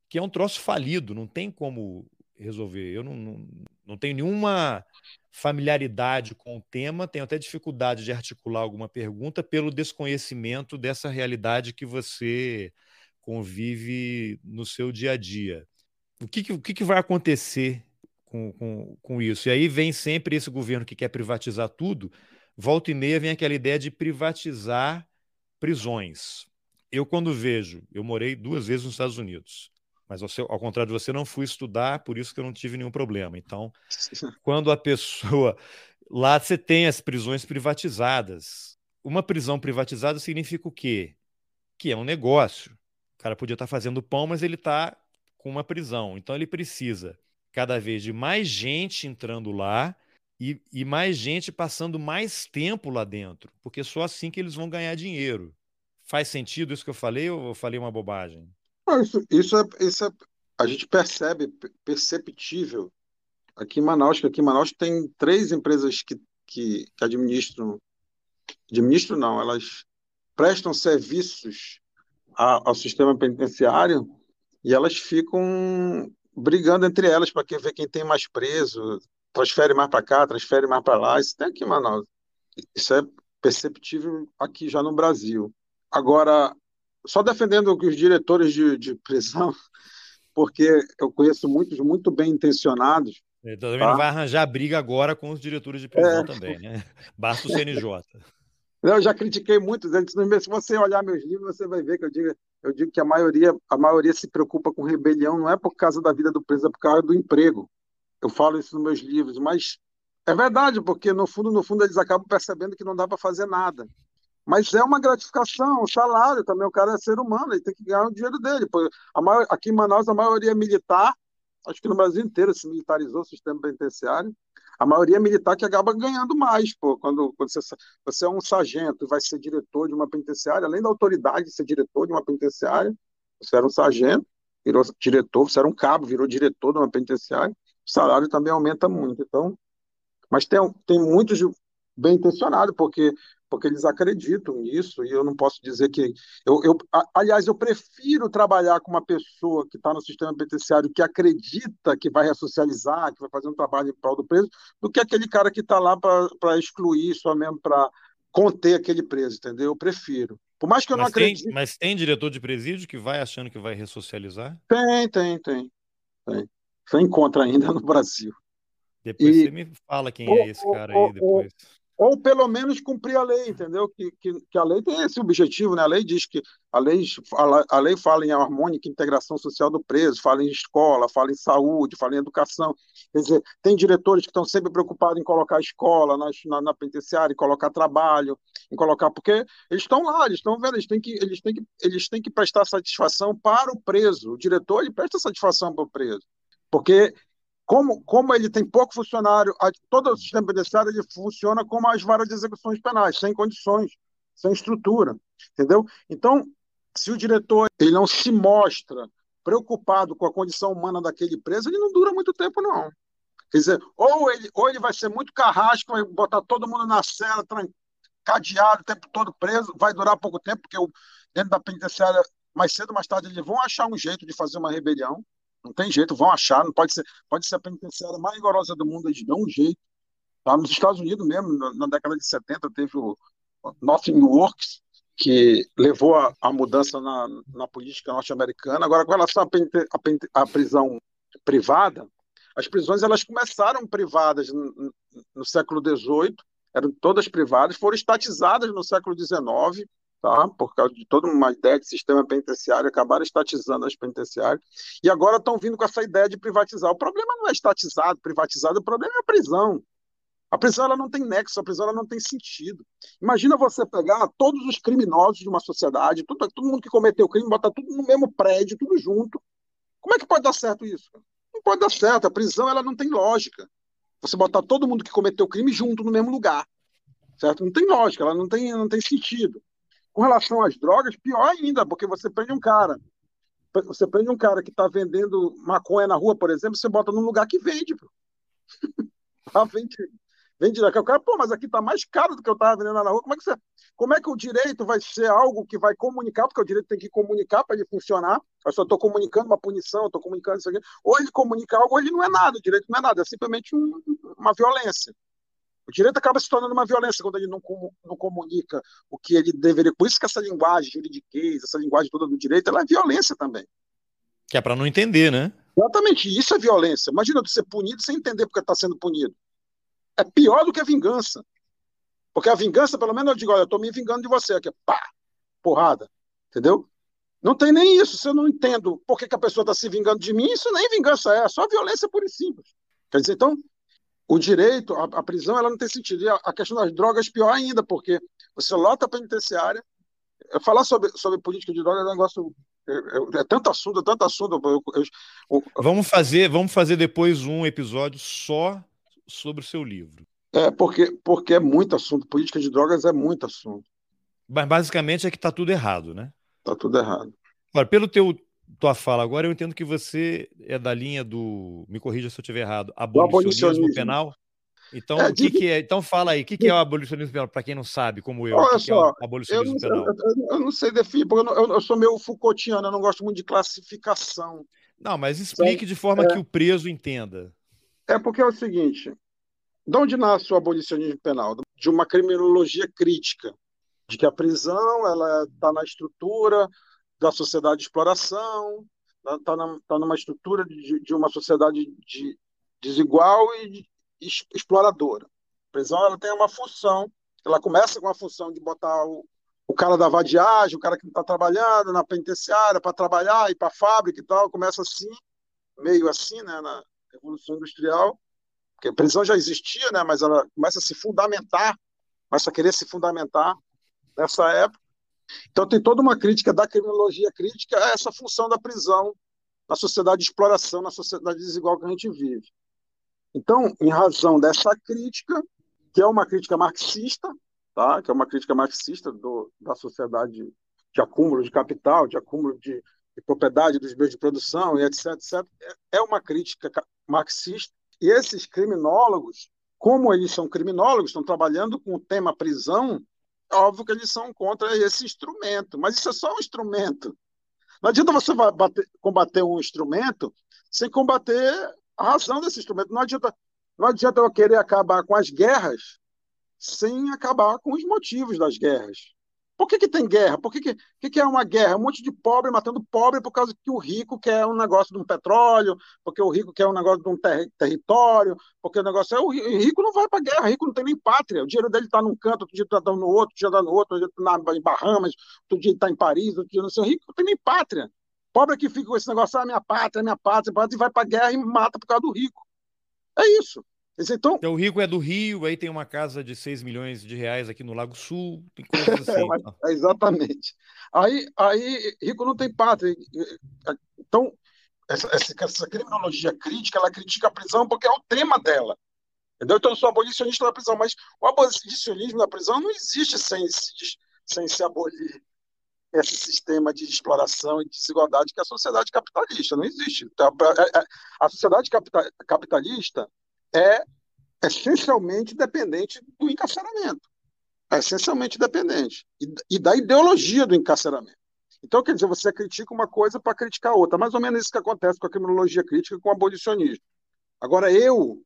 que é um troço falido, não tem como resolver. Eu não, não, não tenho nenhuma familiaridade com o tema, tenho até dificuldade de articular alguma pergunta pelo desconhecimento dessa realidade que você convive no seu dia a dia. O que, o que, vai acontecer com, com, com isso? E aí vem sempre esse governo que quer privatizar tudo, volta e meia vem aquela ideia de privatizar prisões. Eu, quando vejo, eu morei duas vezes nos Estados Unidos, Mas ao, seu, ao, contrário de você, não fui estudar, por isso que eu não tive nenhum problema. Então, <laughs> quando a pessoa. Lá você tem as prisões privatizadas. Uma prisão privatizada significa o quê? Que é um negócio. O cara podia estar fazendo pão, mas ele está com uma prisão. Então ele precisa cada vez de mais gente entrando lá e, e, mais gente passando mais tempo lá dentro, porque só assim que eles vão ganhar dinheiro. Faz sentido isso que eu falei ou eu falei uma bobagem? Isso, isso, é, isso é, a gente percebe, perceptível. Aqui em Manaus, que aqui em Manaus tem três empresas que, que, que administram, administram não, elas prestam serviços a, ao sistema penitenciário e elas ficam brigando entre elas para ver quem tem mais preso, transfere mais para cá, transfere mais para lá. Isso tem aqui em Manaus. Isso é perceptível aqui já no Brasil. Agora, só defendendo os diretores de, de prisão, <laughs> porque eu conheço muitos muito bem intencionados. Ele também tá? não vai arranjar briga agora com os diretores de prisão é. também, né? Basta o CNJ. <laughs> Eu já critiquei muitos Se você olhar meus livros, você vai ver que eu digo, eu digo que a maioria, a maioria se preocupa com rebelião, não é por causa da vida do preso, é por causa do emprego. Eu falo isso nos meus livros, mas é verdade, porque no fundo, no fundo, eles acabam percebendo que não dá para fazer nada. Mas é uma gratificação, um salário também. O cara é ser humano, ele tem que ganhar o dinheiro dele. Maior, aqui em Manaus, a maioria é militar, acho que no Brasil inteiro se militarizou o sistema penitenciário. A maioria militar que acaba ganhando mais, pô. Quando, quando você, você é um sargento e vai ser diretor de uma penitenciária, além da autoridade de ser diretor de uma penitenciária, você era um sargento, virou diretor, você era um cabo, virou diretor de uma penitenciária, o salário também aumenta muito. Então, mas tem, tem muitos bem intencionados, porque porque eles acreditam nisso, e eu não posso dizer que. Eu, eu, aliás, eu prefiro trabalhar com uma pessoa que está no sistema penitenciário que acredita que vai ressocializar, que vai fazer um trabalho em prol do preso, do que aquele cara que está lá para excluir, só mesmo para conter aquele preso, entendeu? Eu prefiro. Por mais que eu mas não acredite. Tem, mas tem diretor de presídio que vai achando que vai ressocializar? Tem, tem, tem. tem. Você encontra ainda no Brasil. Depois e... você me fala quem é esse cara aí depois ou pelo menos cumprir a lei, entendeu? Que, que, que, a lei tem esse objetivo, né? A lei diz que a lei, a, a lei fala em harmônica integração social do preso, fala em escola, fala em saúde, fala em educação. Quer dizer, tem diretores que estão sempre preocupados em colocar escola na, na, na penitenciária, em colocar trabalho, em colocar porque eles estão lá, eles estão vendo, eles têm que eles têm que eles têm que prestar satisfação para o preso. O diretor ele presta satisfação para o preso, porque como, como ele tem pouco funcionário, todo o sistema penitenciário ele funciona como as varas de execuções penais, sem condições, sem estrutura, entendeu? Então, se o diretor ele não se mostra preocupado com a condição humana daquele preso, ele não dura muito tempo, não. Quer dizer, ou ele, ou ele vai ser muito carrasco, vai botar todo mundo na cela, cadeado o tempo todo preso, vai durar pouco tempo, porque dentro da penitenciária, mais cedo ou mais tarde, eles vão achar um jeito de fazer uma rebelião, não tem jeito, vão achar, não pode ser, pode ser a penitenciária mais rigorosa do mundo, eles dão um jeito. Tá? Nos Estados Unidos mesmo, na, década de 70, teve o Nothing Works, que levou a, a mudança na, na política norte-americana. Agora, com relação à prisão privada, as prisões elas começaram privadas no, no século XVIII, eram todas privadas, foram estatizadas no século XIX, tá? por causa de toda uma ideia de sistema penitenciário, acabaram estatizando as penitenciárias, e agora estão vindo com essa ideia de privatizar. O problema não é estatizado, privatizado, o problema é a prisão. A prisão ela não tem nexo, a prisão ela não tem sentido. Imagina você pegar todos os criminosos de uma sociedade, todo, todo mundo que cometeu crime, botar tudo no mesmo prédio, tudo junto. Como é que pode dar certo isso? Não pode dar certo. A prisão ela não tem lógica. Você botar todo mundo que cometeu crime junto no mesmo lugar, certo? Não tem lógica, ela não tem, não tem sentido. Com relação às drogas, pior ainda, porque você prende um cara. Você prende um cara que está vendendo maconha na rua, por exemplo, você bota num lugar que vende. ah, <laughs> vende, vende daqui. O cara, pô, mas aqui está mais caro do que eu estava vendendo na rua. Como é, que você, como é que o direito vai ser algo que vai comunicar? Porque o direito tem que comunicar para ele funcionar. Eu só estou comunicando uma punição, estou comunicando isso aqui. Ou ele comunica algo, ou ele não é nada. O direito não é nada, é simplesmente um, uma violência. O direito acaba se tornando uma violência quando ele não, não comunica o que ele deveria. Por isso que essa linguagem juridiquês, essa linguagem toda do direito, ela é violência também. Que é para não entender, né? Exatamente, isso é violência. Imagina você ser punido sem entender porque está sendo punido. É pior do que a vingança. Porque a vingança, pelo menos, eu digo, olha, eu estou me vingando de você aqui, pá, porrada, entendeu? Não tem nem isso. Se eu não entendo por que, que a pessoa está se vingando de mim, isso nem vingança é, é só violência pura e simples. Quer dizer, então, o direito, a, a prisão, ela não tem sentido. E a, a, questão das drogas, pior ainda, porque você lota a penitenciária. Falar sobre, sobre política de drogas é um negócio. É, é, é tanto assunto, é tanto assunto. Eu, eu, eu, vamos, fazer, vamos fazer depois um episódio só sobre o seu livro. É, porque, porque é muito assunto. Política de drogas é muito assunto. Mas basicamente é que está tudo errado, né? Está tudo errado. Agora, pelo teu tua fala agora, eu entendo que você é da linha do, me corrija se eu estiver errado, abolicionismo, abolicionismo. penal. Então, é, o que, que, é? Então fala aí, o que, que é o abolicionismo penal, para quem não sabe, como eu, Olha o que só, que é o abolicionismo eu penal? Eu, eu, não sei definir, porque eu, eu, sou meio Foucaultiano, eu não gosto muito de classificação. Não, mas explique de forma é, que o preso entenda. É porque é o seguinte, de onde nasce o abolicionismo penal? De uma criminologia crítica, de que a prisão ela está na estrutura da sociedade de exploração, está tá numa estrutura de, de, uma sociedade de, desigual e de, exploradora. A prisão ela tem uma função, ela começa com a função de botar o, o cara da vadiagem, o cara que está trabalhando na penitenciária para trabalhar, ir para a fábrica e tal, começa assim, meio assim, né, na Revolução Industrial, porque a prisão já existia, né, mas ela começa a se fundamentar, começa a querer se fundamentar nessa época, então, tem toda uma crítica da criminologia crítica a essa função da prisão na sociedade de exploração, na sociedade desigual que a gente vive. Então, em razão dessa crítica, que é uma crítica marxista, tá? que é uma crítica marxista do, da sociedade de acúmulo de capital, de acúmulo de, de propriedade dos bens de produção, e etc, etc, é uma crítica marxista. E esses criminólogos, como eles são criminólogos, estão trabalhando com o tema prisão, óbvio que eles são contra esse instrumento, mas isso é só um instrumento. Não adianta você bater, combater um instrumento sem combater a razão desse instrumento. Não adianta, não adianta eu querer acabar com as guerras sem acabar com os motivos das guerras. Por que, que tem guerra? Por que, que, que, que é uma guerra? Um monte de pobre matando pobre por causa que o rico quer um negócio de um petróleo, porque o rico quer um negócio de um ter território, porque o negócio é. O rico não vai para guerra, o rico não tem nem pátria. O dinheiro dele está num canto, outro dia está no outro, outro dia está no outro, outro dia está em Bahamas, outro dia está em Paris, outro dia não sei. O rico não tem nem pátria. Pobre que fica com esse negócio, ah, minha pátria, minha pátria, minha pátria, e vai para guerra e mata por causa do rico. É isso. Então, então, o rico é do Rio, aí tem uma casa de 6 milhões de reais aqui no Lago Sul, tem coisas <laughs> assim. é, exatamente. Aí, aí, rico não tem pátria. Então, essa, essa, criminologia crítica, ela critica a prisão porque é o tema dela. Entendeu? Então, eu sou abolicionista da prisão, mas o abolicionismo da prisão não existe sem, sem se abolir esse sistema de exploração e desigualdade que é a sociedade capitalista. Não existe. Então, a sociedade capitalista é essencialmente dependente do encarceramento. É essencialmente dependente. E, e da ideologia do encarceramento. Então, quer dizer, você critica uma coisa para criticar outra. Mais ou menos isso que acontece com a criminologia crítica com o abolicionismo. Agora, eu,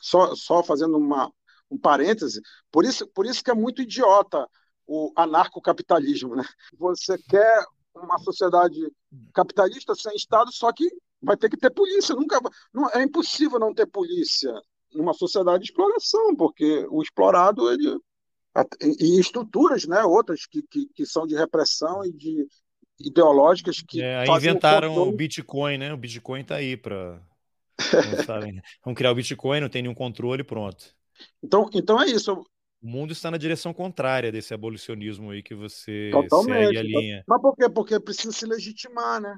só, só fazendo uma, um parêntese, por isso, por isso que é muito idiota o anarcocapitalismo. Né? Você quer uma sociedade capitalista sem Estado, só que vai ter que ter polícia. Nunca, não, é impossível não ter polícia numa sociedade de exploração, porque o explorado ele e estruturas, né, outras que, que, que são de repressão e de ideológicas que é, inventaram o, o Bitcoin, né? O Bitcoin está aí para Vamos criar o Bitcoin, não tem nenhum controle, pronto. Então, então é isso. O mundo está na direção contrária desse abolicionismo aí que você Totalmente. segue a linha. Mas por quê? Porque precisa se legitimar, né?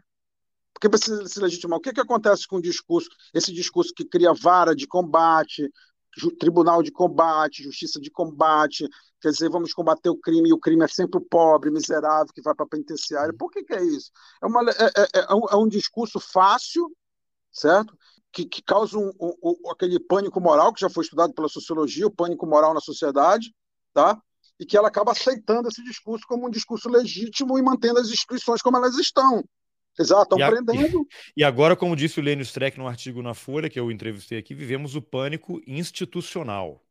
Porque precisa se legitimar. O que, que acontece com o discurso? Esse discurso que cria vara de combate, tribunal de combate, justiça de combate, quer dizer, vamos combater o crime, e o crime é sempre o pobre, miserável, que vai para a penitenciária. Por que, que é isso? É, uma, é, é, é, um, é um discurso fácil, certo? Que, que causa um, um, aquele pânico moral, que já foi estudado pela sociologia, o pânico moral na sociedade, tá? e que ela acaba aceitando esse discurso como um discurso legítimo e mantendo as instituições como elas estão. Exato, estão prendendo. <laughs> E agora, como disse o Lênio Streck no artigo na Folha, que eu entrevistei aqui, vivemos o pânico institucional.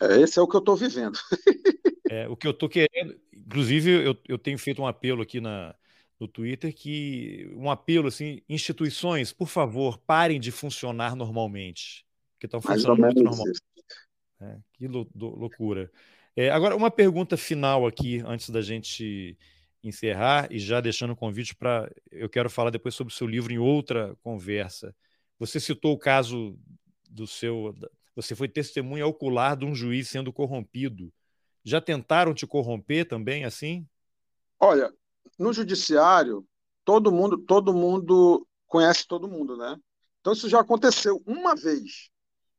É, esse é o que eu estou vivendo. <laughs> é, o que eu estou querendo. Inclusive, eu, eu tenho feito um apelo aqui na, no Twitter que um apelo assim, instituições, por favor, parem de funcionar normalmente, que estão funcionando muito normalmente. É, que lou loucura. É, agora, uma pergunta final aqui, antes da gente encerrar e já deixando o convite para. Eu quero falar depois sobre o seu livro em outra conversa. Você citou o caso do seu. Você foi testemunha ocular de um juiz sendo corrompido. Já tentaram te corromper também assim? Olha, no judiciário, todo mundo, todo mundo conhece todo mundo, né? Então isso já aconteceu uma vez.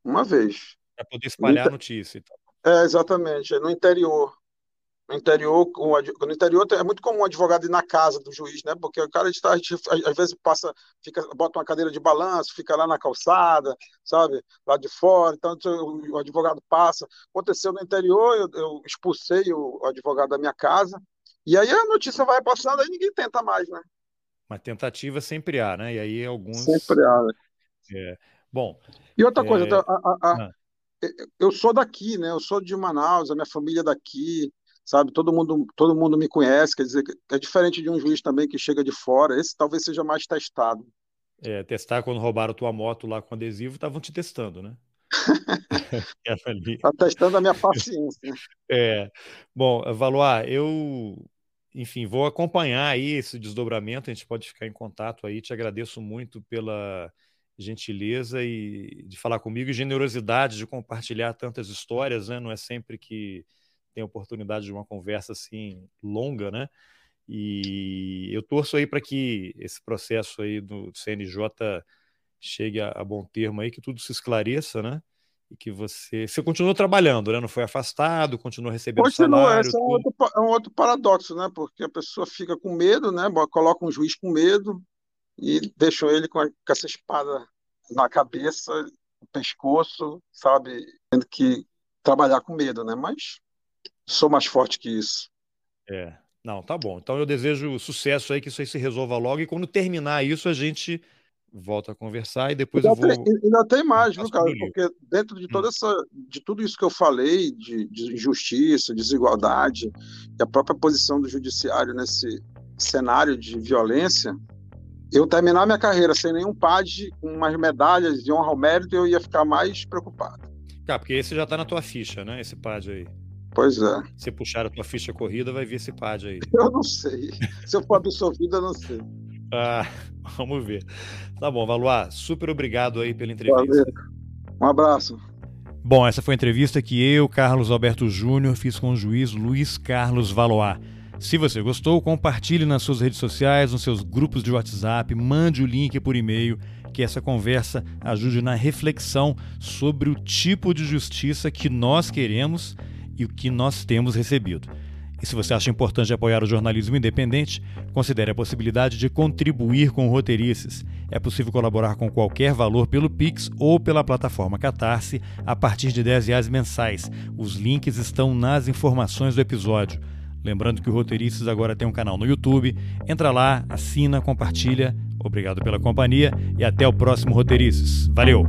Uma vez. Para poder espalhar a notícia. Então. É, exatamente. É no interior. No interior, no interior é muito comum o advogado ir na casa do juiz, né? Porque o cara está, às vezes passa, fica, bota uma cadeira de balanço, fica lá na calçada, sabe? Lá de fora. Então o advogado passa. Aconteceu no interior, eu, eu expulsei o advogado da minha casa. E aí a notícia vai passando, aí ninguém tenta mais, né? Uma tentativa sempre há, né? E aí alguns. Sempre há. Né? É. Bom. E outra coisa, é... a, a, a, ah. eu sou daqui, né? Eu sou de Manaus, a minha família é daqui sabe? Todo mundo, todo mundo me conhece, quer dizer, é diferente de um juiz também que chega de fora. Esse talvez seja mais testado. É, testar quando roubaram tua moto lá com adesivo, estavam te testando, né? <laughs> Está testando a minha paciência. <laughs> É. Bom, Valois, eu, enfim, vou acompanhar aí esse desdobramento, a gente pode ficar em contato aí. Te agradeço muito pela gentileza e de falar comigo e generosidade de compartilhar tantas histórias, né? Não é sempre que tem a oportunidade de uma conversa assim longa, né? E eu torço aí para que esse processo aí do CNJ chegue a, a, bom termo aí, que tudo se esclareça, né? E que você. Você continuou trabalhando, né? Não foi afastado, continuou recebendo Continua, salário. Esse é um outro, é um outro paradoxo, né? Porque a pessoa fica com medo, né? Coloca um juiz com medo e deixa ele com, a, com essa espada na cabeça, no pescoço, sabe? Tendo que trabalhar com medo, né? Mas sou mais forte que isso. É. Não, tá bom. Então eu desejo sucesso aí, que isso aí se resolva logo. E quando terminar isso, a gente volta a conversar e depois ainda eu vou. Tem, ainda tem mais, viu, cara? Porque dentro de toda hum. essa, de tudo isso que eu falei, de, de injustiça, desigualdade, e a própria posição do judiciário nesse cenário de violência, eu terminar minha carreira sem nenhum PAD, com umas medalhas de honra ao mérito, eu ia ficar mais preocupado. Tá, porque esse já tá na tua ficha, né? Esse PAD aí. Pois é. Se puxar a tua ficha corrida, vai vir esse PAD aí. <laughs> Eu não sei. Se eu for absolvido, eu não sei. Ah, <laughs> vamos ver. Tá bom, Valois, super obrigado aí pela entrevista. Valeu. Um abraço. Bom, essa foi a entrevista que eu, Carlos Alberto Júnior, fiz com o juiz Luiz Carlos Valois. Se você gostou, compartilhe nas suas redes sociais, nos seus grupos de WhatsApp, mande o link por e-mail, que essa conversa ajude na reflexão sobre o tipo de justiça que nós queremos e o que nós temos recebido. E se você acha importante apoiar o jornalismo independente, considere a possibilidade de contribuir com o Roteirices. É possível colaborar com qualquer valor pelo Pix ou pela plataforma Catarse a partir de R$ reais mensais. Os links estão nas informações do episódio. Lembrando que o Roteirices agora tem um canal no YouTube. Entra lá, assina, compartilha. Obrigado pela companhia e até o próximo Roteirices. Valeu!